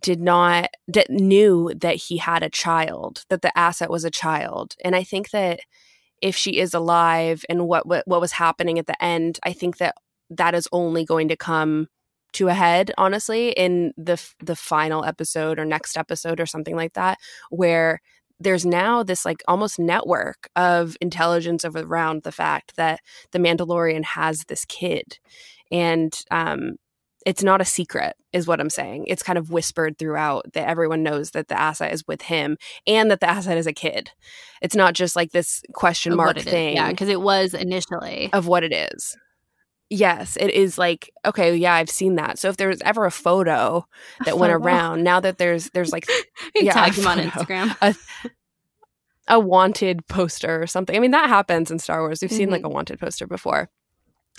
did not that knew that he had a child that the asset was a child and i think that if she is alive and what what, what was happening at the end i think that that is only going to come to a head honestly in the the final episode or next episode or something like that where there's now this like almost network of intelligence around the fact that the Mandalorian has this kid. And um, it's not a secret is what i'm saying. It's kind of whispered throughout that everyone knows that the asset is with him and that the asset is a kid. It's not just like this question mark thing is. yeah because it was initially. Of what it is. Yes it is like okay yeah i've seen that. So if there was ever a photo that went around now that there's there's like yeah tag him on instagram. A, a wanted poster or something. I mean that happens in star wars. We've mm-hmm. seen like mm-hmm. a wanted poster before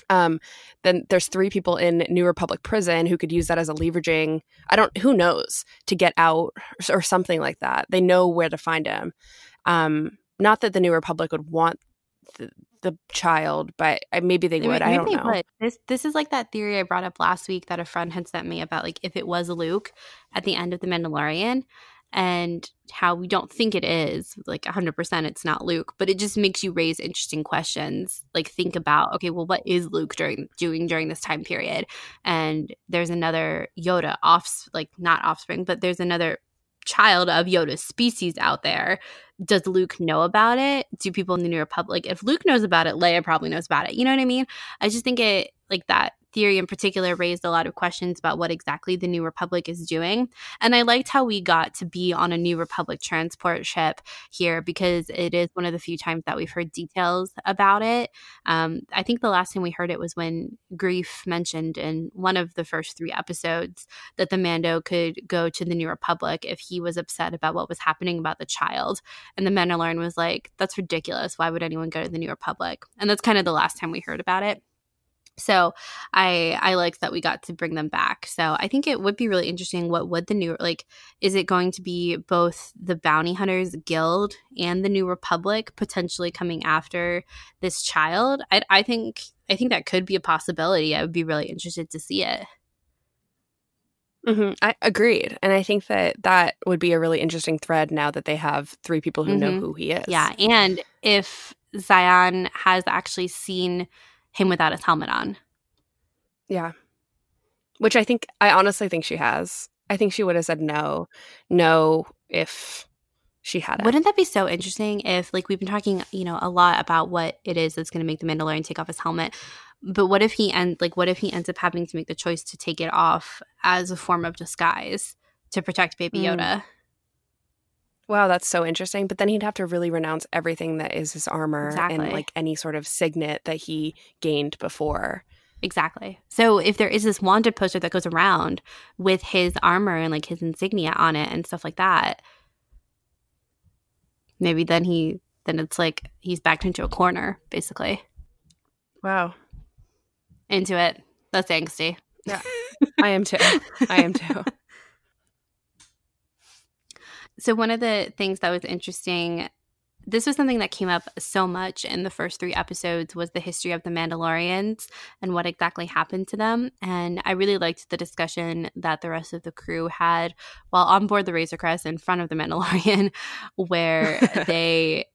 um, then there's three people in New Republic prison who could use that as a leveraging. I don't, who knows, to get out or, or something like that. They know where to find him. Um, not that the New Republic would want the, the child, but uh, maybe they would. Maybe I don't know. Would. This this is like that theory I brought up last week that a friend had sent me about like if it was Luke at the end of the Mandalorian, and how we don't think it is like 100% it's not luke but it just makes you raise interesting questions. Like think about okay well what is luke during doing during this time period? And there's another yoda off like not offspring but there's another child of yoda's species out there. Does luke know about it? Do people in the new republic if luke knows about it leia probably knows about it. You know what i mean? I just think it like that theory in particular raised a lot of questions about what exactly the New Republic is doing. And I liked how we got to be on a New Republic transport ship here because it is one of the few times that we've heard details about it. Um, I think the last time we heard it was when Greef mentioned in one of the first three episodes that the Mando could go to the New Republic if he was upset about what was happening about the child. And the Mandalorian was like, that's ridiculous. Why would anyone go to the New Republic? And that's kind of the last time we heard about it. So I I like that we got to bring them back. So I think it would be really interesting. What would the new like? Is it going to be both the Bounty Hunters Guild and the New Republic potentially coming after this child? I I think I think that could be a possibility. I would be really interested to see it. Mm-hmm. I agreed, and I think that that would be a really interesting thread now that they have three people who mm-hmm. know who he is. Yeah, and if Zion has actually seen him without his helmet on. Yeah. Which I think, I honestly think she has. I think she would have said no, no, if she had it. Wouldn't that be so interesting if, like, we've been talking, you know, a lot about what it is that's going to make the Mandalorian take off his helmet. But what if he end like what if he ends up having to make the choice to take it off as a form of disguise to protect Baby mm. Yoda? Mm. Wow, that's so interesting. But then he'd have to really renounce everything that is his armor exactly. and like any sort of signet that he gained before. Exactly. So if there is this wanted poster that goes around with his armor and like his insignia on it and stuff like that, maybe then he then it's like he's backed into a corner, basically. Wow. Into it. That's angsty. Yeah. I am too. I am too. So one of the things that was interesting this was something that came up so much in the first three episodes was the history of the mandalorians and what exactly happened to them and i really liked the discussion that the rest of the crew had while on board the razor crest in front of the mandalorian where they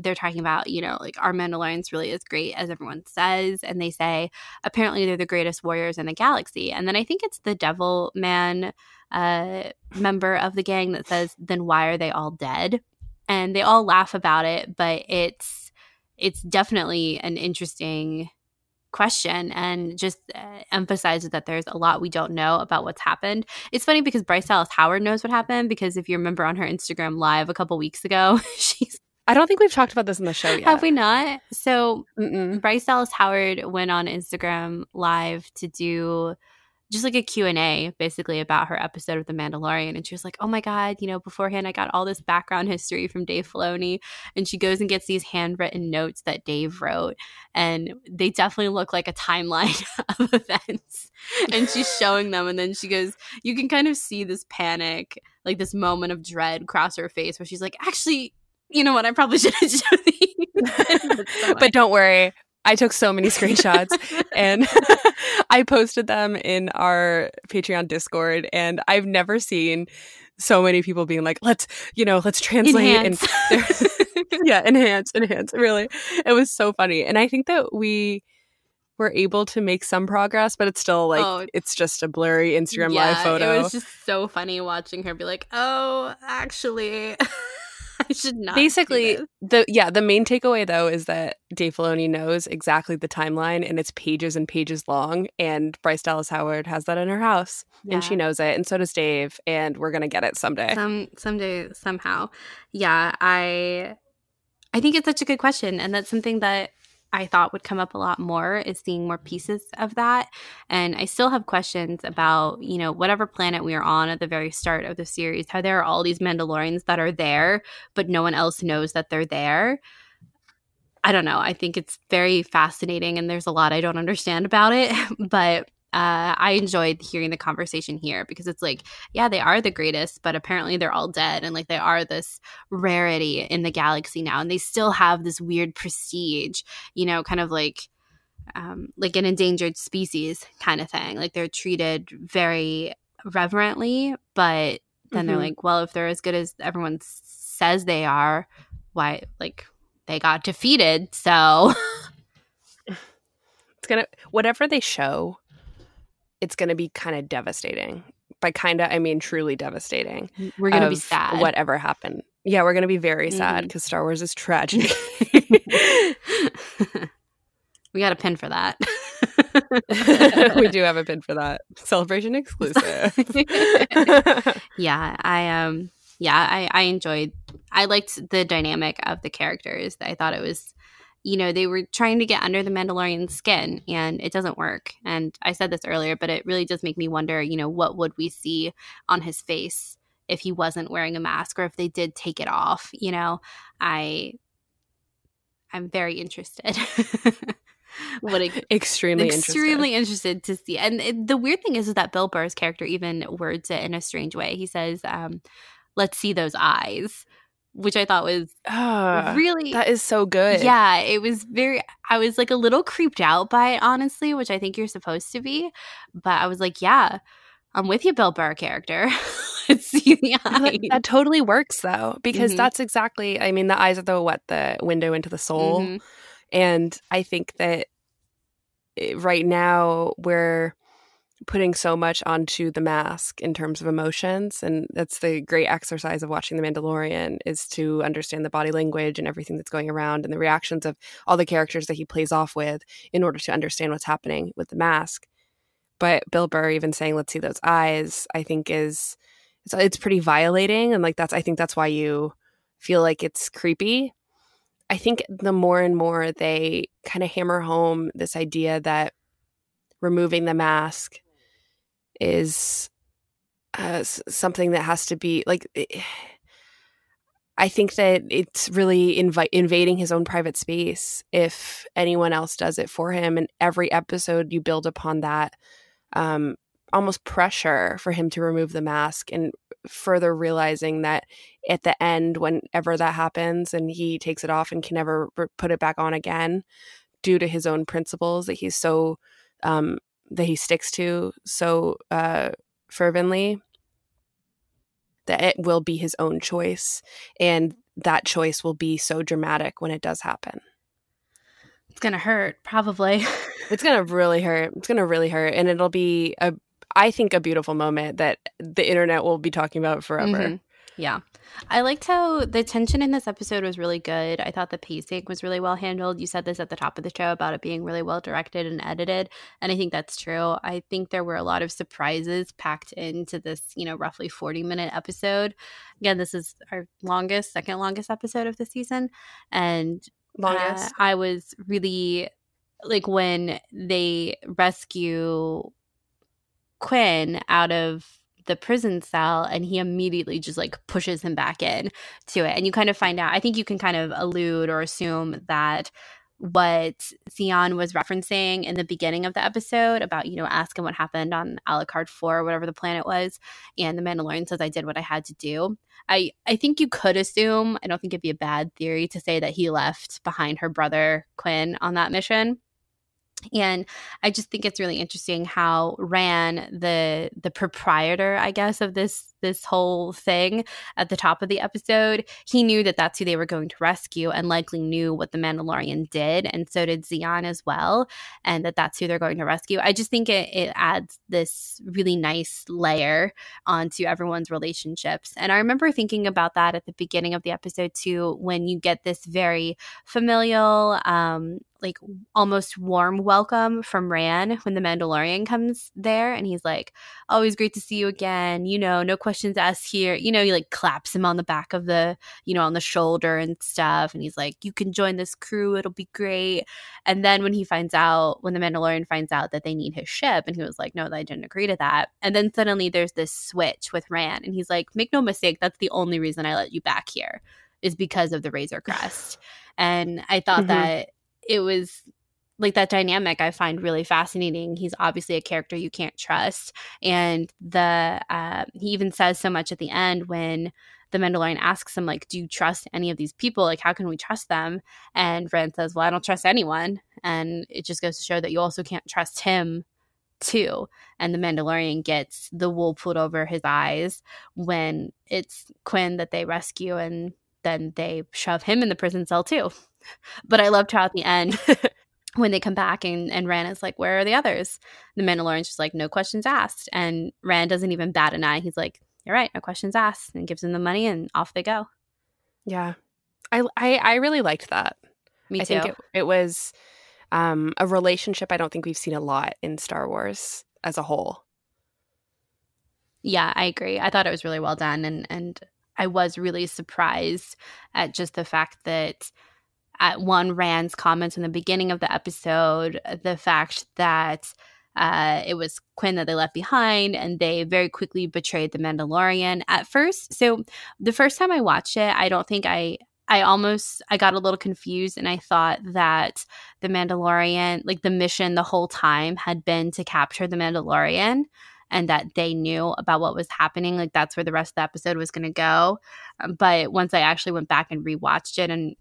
they're talking about, you know, like our Mandalorians really as great as everyone says. And they say apparently they're the greatest warriors in the galaxy. And then I think it's the Devil Man uh, member of the gang that says, then why are they all dead? and they all laugh about it but it's it's definitely an interesting question and just uh, emphasizes that there's a lot we don't know about what's happened. It's funny because Bryce Dallas Howard knows what happened because if you remember on her Instagram live a couple weeks ago, she's I don't think we've talked about this in the show yet. Have we not? So Mm-mm. Bryce Dallas Howard went on Instagram live to do just like a Q&A basically about her episode of The Mandalorian and she was like, "Oh my god, you know, beforehand I got all this background history from Dave Filoni." And she goes and gets these handwritten notes that Dave wrote and they definitely look like a timeline of events. And she's showing them and then she goes, "You can kind of see this panic, like this moment of dread cross her face where she's like, "Actually, you know what? I probably should have shown these." but don't worry, I took so many screenshots and I posted them in our Patreon Discord and I've never seen so many people being like, let's, you know, let's translate enhance. and yeah, enhance, enhance. Really. It was so funny. And I think that we were able to make some progress, but it's still like oh, it's just a blurry Instagram yeah, live photo. It was just so funny watching her be like, Oh, actually I should not. Basically, the yeah, the main takeaway though is that Dave Filoni knows exactly the timeline and it's pages and pages long. And Bryce Dallas Howard has that in her house, yeah. and she knows it, and so does Dave. And we're gonna get it someday. Some someday somehow. Yeah, I I think it's such a good question, and that's something that I thought would come up a lot more is seeing more pieces of that. And I still have questions about, you know, whatever planet we are on at the very start of the series, how there are all these Mandalorians that are there, but no one else knows that they're there. I don't know. I think it's very fascinating and there's a lot I don't understand about it, but uh, I enjoyed hearing the conversation here because it's like, yeah, they are the greatest, but apparently they're all dead. And like they are this rarity in the galaxy now. And they still have this weird prestige, you know, kind of like. Um, like an endangered species kind of thing. Like they're treated very reverently, but then mm-hmm. they're like, well, if they're as good as everyone says they are, why, like, they got defeated. So it's gonna, whatever they show it's going to be kind of devastating. By kind of, I mean truly devastating. We're going to be sad. Whatever happened. Yeah, we're going to be very sad because mm-hmm. Star Wars is tragic. we got a pin for that. we do have a pin for that. Celebration exclusive. yeah, I um yeah, I I enjoyed I liked the dynamic of the characters. I thought it was you know, they were trying to get under the Mandalorian skin and it doesn't work. And I said this earlier, but it really does make me wonder, you know, what would we see on his face if he wasn't wearing a mask or if they did take it off, you know? I I'm very interested. what a, extremely extremely interested. interested to see. And it, the weird thing is, is that Bill Burr's character even words it in a strange way. He says, um, "Let's see those eyes," which I thought was uh, really that is so good. Yeah, it was very I was like a little creeped out by it honestly, which I think you're supposed to be, but I was like, yeah, I'm with you Bill Burr character. Let's see the eyes. That, that, totally works though because mm-hmm. that's exactly I mean the eyes are the what the window into the soul. Mm-hmm. And I think that eh, right now we're putting so much onto the mask in terms of emotions and that's the great exercise of watching the mandalorian is to understand the body language and everything that's going around and the reactions of all the characters that he plays off with in order to understand what's happening with the mask. But bill burr even saying let's see those eyes i think is it's, it's pretty violating and like that's i think that's why you feel like it's creepy. I think the more and more they kind of hammer home this idea that removing the mask is uh, something that has to be like. I think that it's really invi- invading his own private space if anyone else does it for him. And every episode, you build upon that um, almost pressure for him to remove the mask and further realizing that at the end, whenever that happens and he takes it off and can never put it back on again due to his own principles that he's so, um, that he sticks to so uh, fervently that it will be his own choice and that choice will be so dramatic when it does happen. It's gonna hurt probably. It's gonna really hurt. It's gonna really hurt and it'll be a i think a beautiful moment that the internet will be talking about forever. Mm-hmm. Yeah. I liked how the tension in this episode was really good. I thought the pacing was really well handled. You said this at the top of the show about it being really well directed and edited, and I think that's true. I think there were a lot of surprises packed into this, you know, roughly 40 minute episode. Again, this is our longest, second longest episode of the season, and longest. Uh, I was really like when they rescue Quinn out of the prison cell and he immediately just like pushes him back in to it. And you kind of find out, I think you can kind of allude or assume that what Theon was referencing in the beginning of the episode about, you know, asking what happened on Alucard 4 or whatever the planet was. And the Mandalorian says, I did what I had to do. I, I think you could assume, I don't think it'd be a bad theory to say that he left behind her brother Quinn on that mission and i just think it's really interesting how Ran the the proprietor i guess of this this whole thing at the top of the episode he knew that that's who they were going to rescue and likely knew what the mandalorian did and so did Xi'an as well and that that's who they're going to rescue i just think it, it adds this really nice layer onto everyone's relationships and i remember thinking about that at the beginning of the episode too when you get this very familial um like almost warm welcome from Ran when the Mandalorian comes there and he's like, Always great to see you again. You know, no questions asked here. You know, he like claps him on the back of the, you know, on the shoulder and stuff. And he's like, You can join this crew, it'll be great. And then when he finds out, when the Mandalorian finds out that they need his ship, and he was like, No, I didn't agree to that. And then suddenly there's this switch with Ran, and he's like, Make no mistake, that's the only reason I let you back here is because of the Razor Crest. and I thought mm-hmm. that it was like that dynamic I find really fascinating. He's obviously a character you can't trust, and the uh, he even says so much at the end when the Mandalorian asks him like, "Do you trust any of these people? Like, how can we trust them?" And Ran says, "Well, I don't trust anyone," and it just goes to show that you also can't trust him too. And the Mandalorian gets the wool pulled over his eyes when it's Quinn that they rescue, and then they shove him in the prison cell too. But I loved how at the end, when they come back and, and Ran is like, Where are the others? The Mandalorian's just like, No questions asked. And Ran doesn't even bat an eye. He's like, You're right, no questions asked, and gives them the money and off they go. Yeah. I I, I really liked that. Me too. I think it, it was um, a relationship I don't think we've seen a lot in Star Wars as a whole. Yeah, I agree. I thought it was really well done and and I was really surprised at just the fact that at one Ran's comments in the beginning of the episode, the fact that uh, it was Quinn that they left behind, and they very quickly betrayed the Mandalorian at first. So the first time I watched it, I don't think I. I almost I got a little confused and I thought that the Mandalorian like the mission the whole time had been to capture the Mandalorian and that they knew about what was happening like that's where the rest of the episode was going to go but once I actually went back and rewatched it and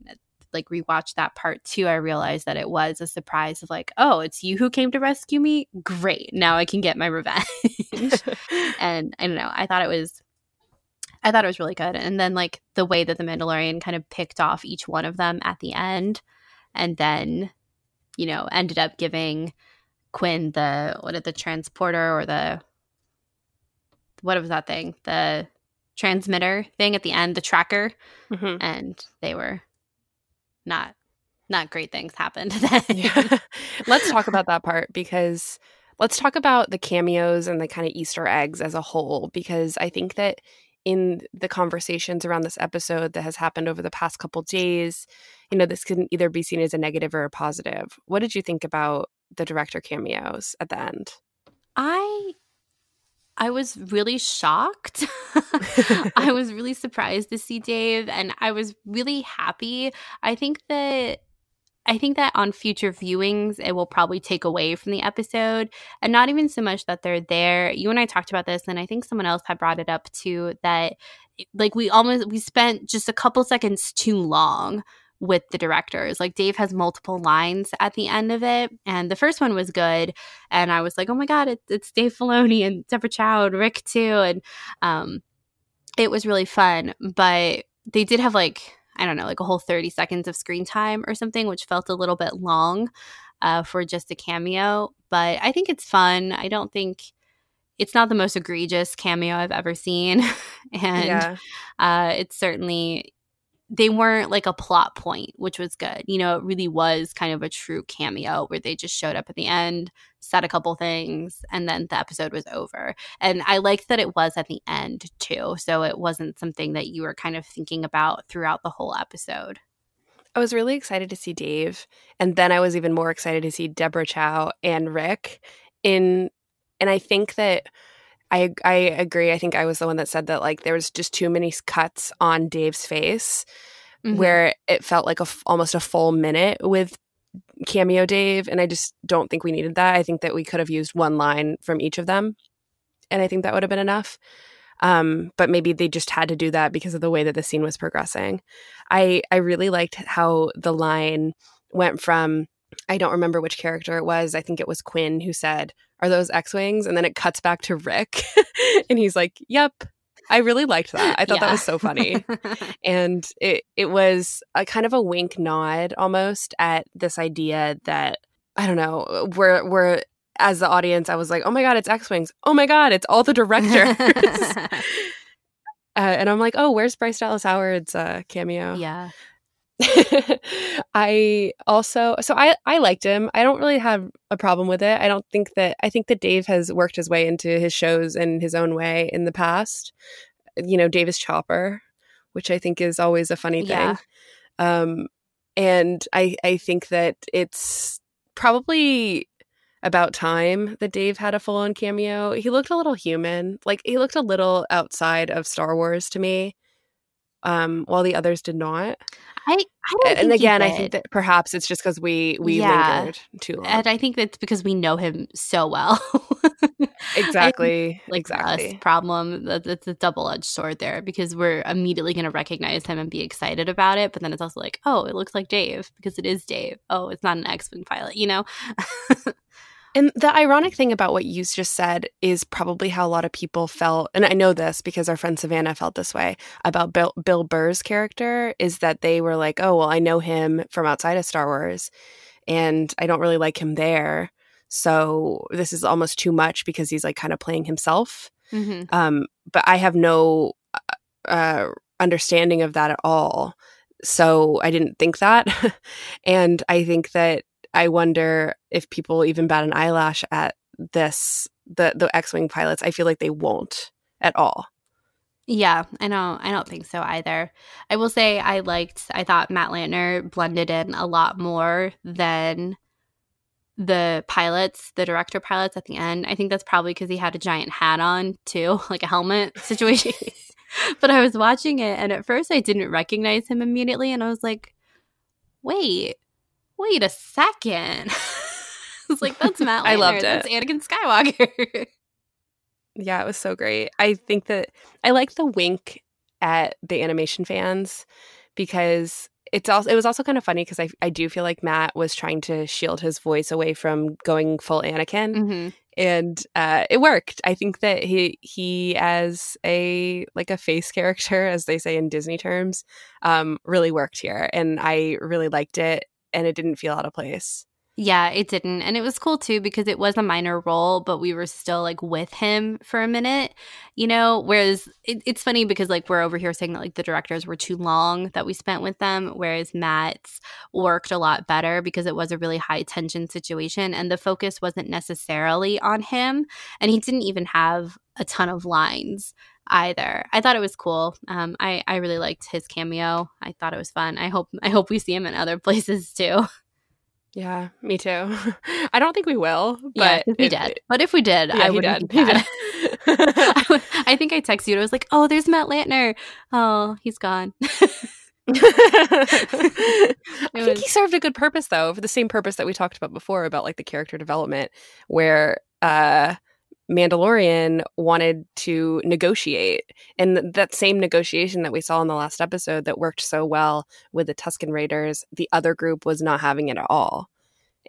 like rewatched that part too, I realized that it was a surprise of like, oh, it's you who came to rescue me. Great, now I can get my revenge. and I don't know, I thought it was, I thought it was really good. And then like the way that the Mandalorian kind of picked off each one of them at the end, and then, you know, ended up giving Quinn the what the transporter or the what was that thing the transmitter thing at the end, the tracker, mm-hmm. and they were not not great things happened then. yeah. Let's talk about that part because let's talk about the cameos and the kind of Easter eggs as a whole because I think that in the conversations around this episode that has happened over the past couple days, you know, this can either be seen as a negative or a positive. What did you think about the director cameos at the end? I I was really shocked. I was really surprised to see Dave and I was really happy. I think that I think that on future viewings, it will probably take away from the episode. And not even so much that they're there. You and I talked about this, and I think someone else had brought it up too that like we almost we spent just a couple seconds too long with the directors. Like Dave has multiple lines at the end of it, and the first one was good, and I was like, oh my god, it, it's Dave Filoni and Deborah Chow and Rick too, and um, it was really fun. But they did have like I don't know, like a whole 30 seconds of screen time or something, which felt a little bit long uh, for just a cameo. But I think it's fun. I don't think it's not the most egregious cameo I've ever seen. and yeah. uh, it's certainly, they weren't like a plot point, which was good. You know, it really was kind of a true cameo where they just showed up at the end, said a couple things, and then the episode was over. And I liked that it was at the end too. So it wasn't something that you were kind of thinking about throughout the whole episode. I was really excited to see Dave. And then I was even more excited to see Deborah Chow and Rick in and I think that I I agree. I think I was the one that said that like there was just too many cuts on Dave's face mm-hmm. where it felt like a almost a full minute with cameo Dave and I just don't think we needed that. I think that we could have used one line from each of them and I think that would have been enough. Um, but maybe they just had to do that because of the way that the scene was progressing. I I really liked how the line went from I don't remember which character it was. I think it was Quinn who said, Are those X Wings? And then it cuts back to Rick. and he's like, Yep. I really liked that. I thought yeah. that was so funny. and it, it was a kind of a wink nod almost at this idea that, I don't know, we're, we're, as the audience, I was like, oh my God, it's X Wings. Oh my God, it's all the directors. uh, and I'm like, oh, where's Bryce Dallas Howard's uh, cameo? Yeah. I also so I I liked him. I don't really have a problem with it. I don't think that I think that Dave has worked his way into his shows in his own way in the past. You know, Davis Chopper, which I think is always a funny thing. Yeah. Um and I I think that it's probably about time that Dave had a full on cameo. He looked a little human. Like he looked a little outside of Star Wars to me. Um, while the others did not. I, I and again, I think that perhaps it's just because we we yeah. lingered too long, and I think that's because we know him so well. exactly, like exactly. problem. It's a double edged sword there because we're immediately going to recognize him and be excited about it, but then it's also like, oh, it looks like Dave because it is Dave. Oh, it's not an X Wing pilot, you know. And the ironic thing about what you just said is probably how a lot of people felt, and I know this because our friend Savannah felt this way about Bill, Bill Burr's character, is that they were like, oh, well, I know him from outside of Star Wars, and I don't really like him there. So this is almost too much because he's like kind of playing himself. Mm-hmm. Um, but I have no uh, understanding of that at all. So I didn't think that. and I think that I wonder if people even bat an eyelash at this the the X-wing pilots. I feel like they won't at all. Yeah, I don't I don't think so either. I will say I liked I thought Matt Lanter blended in a lot more than the pilots, the director pilots at the end. I think that's probably because he had a giant hat on too, like a helmet situation. but I was watching it and at first I didn't recognize him immediately and I was like, wait, wait a second. it's like, that's Matt. I loved it. That's Anakin Skywalker. yeah, it was so great. I think that I like the wink at the animation fans because it's also it was also kind of funny because I I do feel like Matt was trying to shield his voice away from going full Anakin. Mm-hmm. And uh, it worked. I think that he he as a like a face character, as they say in Disney terms, um, really worked here, and I really liked it and it didn't feel out of place. Yeah, it didn't. And it was cool too because it was a minor role, but we were still like with him for a minute, you know? Whereas it, it's funny because like we're over here saying that like the directors were too long that we spent with them, whereas Matt's worked a lot better because it was a really high tension situation and the focus wasn't necessarily on him. And he didn't even have a ton of lines either. I thought it was cool. Um, I I really liked his cameo. I thought it was fun. I hope I hope we see him in other places too. Yeah, me too. I don't think we will, but yeah, we did. But if we did, yeah, I would. did. He did. I, would- I think I texted you. and I was like, "Oh, there's Matt Lanter. Oh, he's gone." I think he served a good purpose though, for the same purpose that we talked about before about like the character development, where uh Mandalorian wanted to negotiate. And that same negotiation that we saw in the last episode that worked so well with the Tusken Raiders, the other group was not having it at all.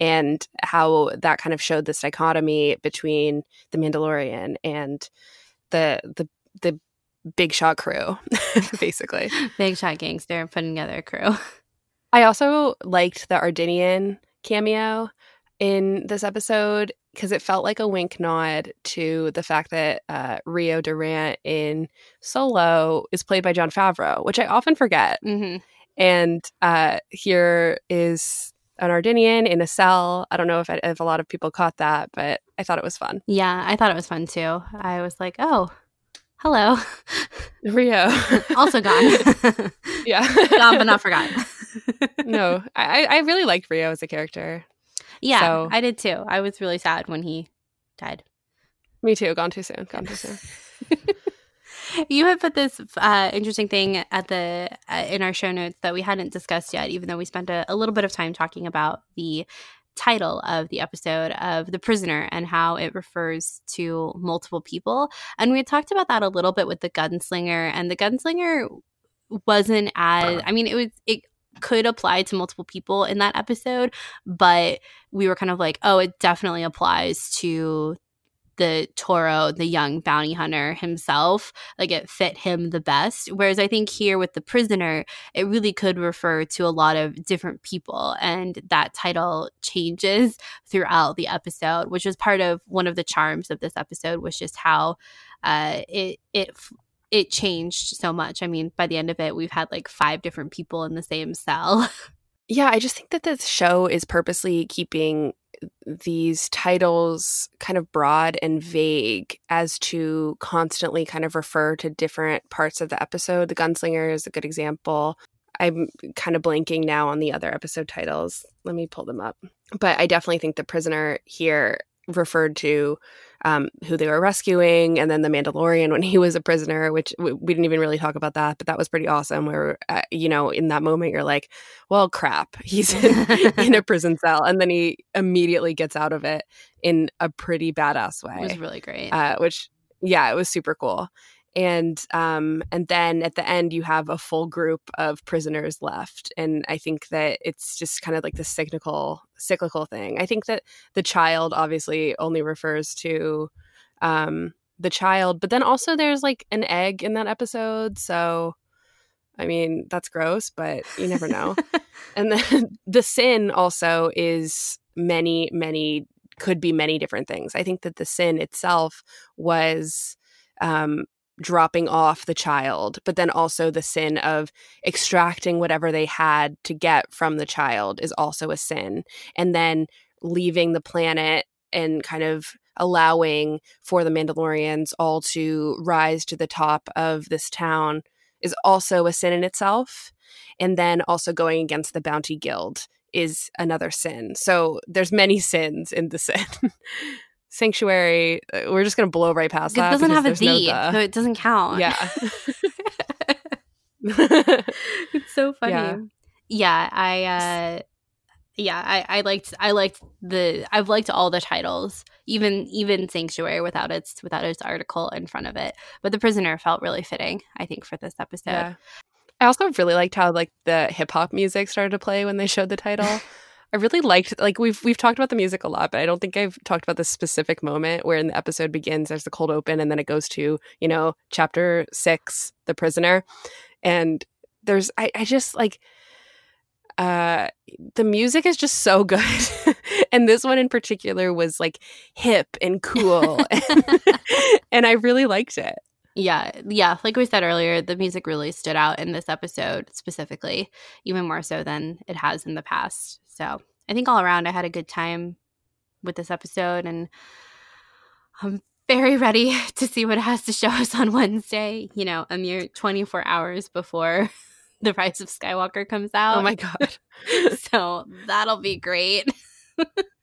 And how that kind of showed this dichotomy between the Mandalorian and the the the big shot crew, basically. Big shot gangster putting together a crew. I also liked the Ardennian cameo in this episode because it felt like a wink nod to the fact that uh, Rio Durant in Solo is played by Jon Favreau, which I often forget. hmm And uh, here is an Ardennian in a cell. I don't know if, if a lot of people caught that, but I thought it was fun. Yeah, I thought it was fun too. I was like, "Oh, hello." Rio. also gone. yeah. gone but not forgotten. no, I, I really liked Rio as a character. Yeah, So- I did too. I was really sad when he died. Me too. Gone too soon. Gone too soon. You had put this uh, interesting thing at the uh, in our show notes that we hadn't discussed yet, even though we spent a, a little bit of time talking about the title of the episode of the prisoner and how it refers to multiple people. And we had talked about that a little bit with the gunslinger, and the gunslinger wasn't as I mean, it was it could apply to multiple people in that episode, but we were kind of like, oh, it definitely applies to the Toro, the young bounty hunter himself. Like it fit him the best. Whereas I think here with the prisoner, it really could refer to a lot of different people. And that title changes throughout the episode, which was part of one of the charms of this episode, was just how uh, it, it, it changed so much. I mean, by the end of it, we've had like five different people in the same cell. Yeah, I just think that this show is purposely keeping these titles kind of broad and vague as to constantly kind of refer to different parts of the episode. The Gunslinger is a good example. I'm kind of blanking now on the other episode titles. Let me pull them up. But I definitely think the prisoner here referred to um, who they were rescuing, and then the Mandalorian when he was a prisoner, which we, we didn't even really talk about that, but that was pretty awesome. Where uh, you know, in that moment, you're like, "Well, crap, he's in, in a prison cell," and then he immediately gets out of it in a pretty badass way. It was really great. uh, which yeah, it was super cool. And um, and then at the end, you have a full group of prisoners left, and I think that it's just kind of like the cyclical cyclical thing. I think that the child obviously only refers to um, the child, but then also there's like an egg in that episode, so I mean that's gross, but you never know. and then the sin also is many many could be many different things. I think that the sin itself was um, dropping off the child, but then also the sin of extracting whatever they had to get from the child is also a sin. And then leaving the planet and kind of allowing for the Mandalorians all to rise to the top of this town is also a sin in itself. And then also going against the Bounty Guild is another sin. So there's many sins in the sin. Sanctuary, uh, we're just going to blow right past it that. It doesn't have a because no so it doesn't count. Yeah. it's so funny. Yeah. Yeah, I uh yeah, I, I liked I liked the I've liked all the titles, even even Sanctuary without its without its article in front of it. But the prisoner felt really fitting, I think, for this episode. yeah. I also really liked how like the hip hop music started to play when they showed the title. I really liked like we've we've talked about the music a lot, but I don't think I've talked about this specific moment where in the episode begins there's the cold open and then it goes to, you know, chapter six, the prisoner. And there's I, I just like uh the music is just so good. and this one in particular was like hip and cool. and, and I really liked it. Yeah, yeah. Like we said earlier, the music really stood out in this episode specifically, even more so than it has in the past. So I think all around, I had a good time with this episode, and I'm very ready to see what it has to show us on Wednesday, you know, a mere 24 hours before The Rise of Skywalker comes oh out. Oh my God. so that'll be great.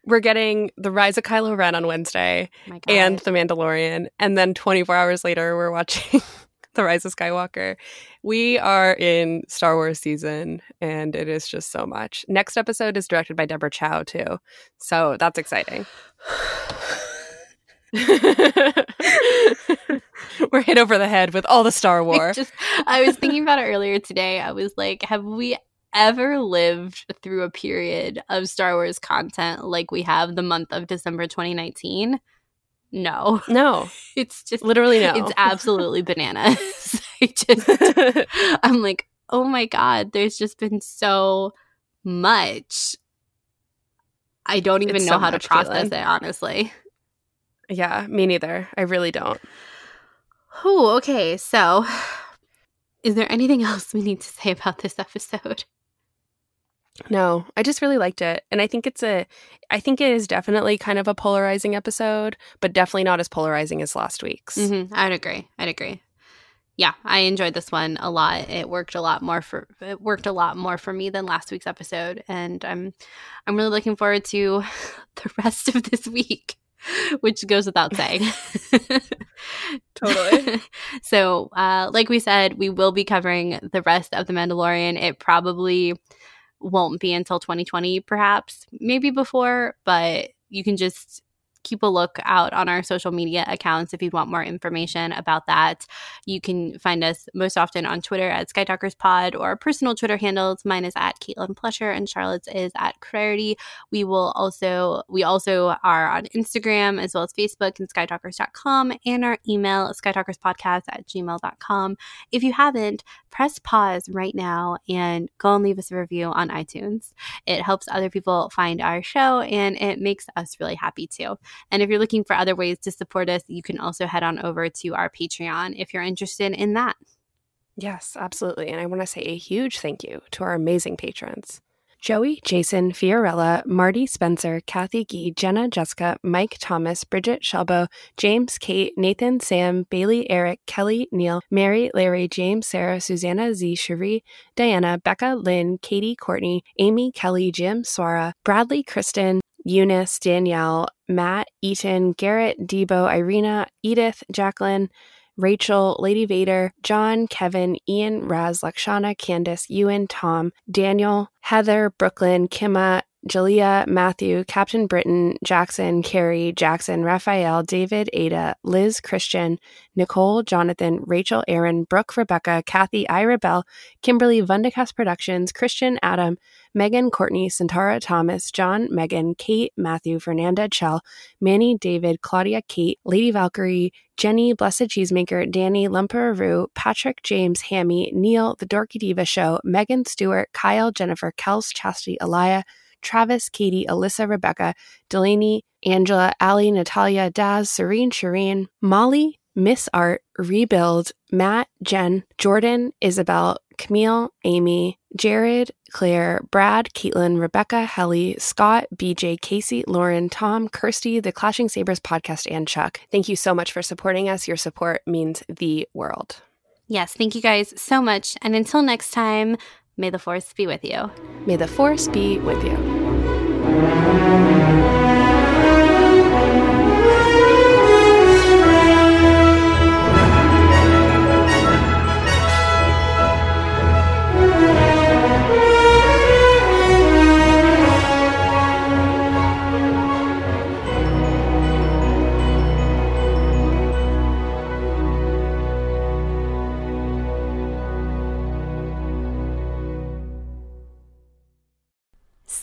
We're getting The Rise of Kylo Ren on Wednesday oh God. and The Mandalorian. And then 24 hours later, we're watching The Rise of Skywalker. We are in Star Wars season, and it is just so much. Next episode is directed by Deborah Chow, too. So that's exciting. We're hit over the head with all the Star Wars. I was thinking about it earlier today. I was like, have we ever lived through a period of Star Wars content like we have the month of December 2019? No. No, It's just literally no. it's absolutely bananas. I just I'm like, "Oh my god, there's just been so much." I don't even It's know so how much, to process Caitlin. it, honestly. yeah, me neither. I really don't. Oh, okay. So, is there anything else we need to say about this episode? No, I just really liked it. And I think it's a I think it is definitely kind of a polarizing episode, but definitely not as polarizing as last week's. Mm-hmm. I'd agree. I'd agree. Yeah, I enjoyed this one a lot. It worked a lot more for it worked a lot more for me than last week's episode, and I'm I'm really looking forward to the rest of this week, which goes without saying. Totally. so, uh, like we said, we will be covering the rest of the Mandalorian. It probably won't be until 2020, perhaps, maybe before, but you can just keep a look out on our social media accounts if you want more information about that. You can find us most often on Twitter at SkyTalkersPod or personal Twitter handles. Mine is at Caitlin Plusher and Charlotte's is at Clarity. We will also we also are on Instagram as well as Facebook and skytalkers.com and our email skytalkerspodcast at gmail.com. If you haven't, press pause right now and go and leave us a review on iTunes. It helps other people find our show and it makes us really happy too. And if you're looking for other ways to support us, you can also head on over to our Patreon if you're interested in that. Yes, absolutely. And I want to say a huge thank you to our amazing patrons. Joey, Jason, Fiorella, Marty, Spencer, Kathy Gee, Jenna, Jessica, Mike, Thomas, Bridget, Shelbo, James, Kate, Nathan, Sam, Bailey, Eric, Kelly, Neil, Mary, Larry, James, Sarah, Susanna, Z, Cherie, Diana, Becca, Lynn, Katie, Courtney, Amy, Kelly, Jim, Swara, Bradley, Kristen, Eunice, Danielle, Matt, Eaton, Garrett, Debo, Irina, Edith, Jacqueline, Rachel, Lady Vader, John, Kevin, Ian, Raz, Lakshana, Candace, Ewan, Tom, Daniel, Heather, Brooklyn, Kimma, Jalea, Matthew, Captain Britain, Jackson, Carrie, Jackson, Raphael, David, Ada, Liz, Christian, Nicole, Jonathan, Rachel, Aaron, Brooke, Rebecca, Kathy, Ira Bell, Kimberly, Vundacast Productions, Christian, Adam, Megan, Courtney, Santara, Thomas, John, Megan, Kate, Matthew, Fernanda, Chell, Manny, David, Claudia, Kate, Lady Valkyrie, Jenny, Blessed Cheesemaker, Danny, Lumperaroo, Patrick, James, Hammy, Neil, The Dorky Diva Show, Megan, Stewart, Kyle, Jennifer, Kels, Chastity, Elia, Travis, Katie, Alyssa, Rebecca, Delaney, Angela, Allie, Natalia, Daz, Serene, Shireen, Molly, Miss Art, Rebuild, Matt, Jen, Jordan, Isabel, Camille, Amy, Jared, Claire, Brad, Caitlin, Rebecca, Helly, Scott, BJ, Casey, Lauren, Tom, Kirsty, the Clashing Sabers podcast, and Chuck. Thank you so much for supporting us. Your support means the world. Yes, thank you guys so much. And until next time, may the force be with you. May the force be with you.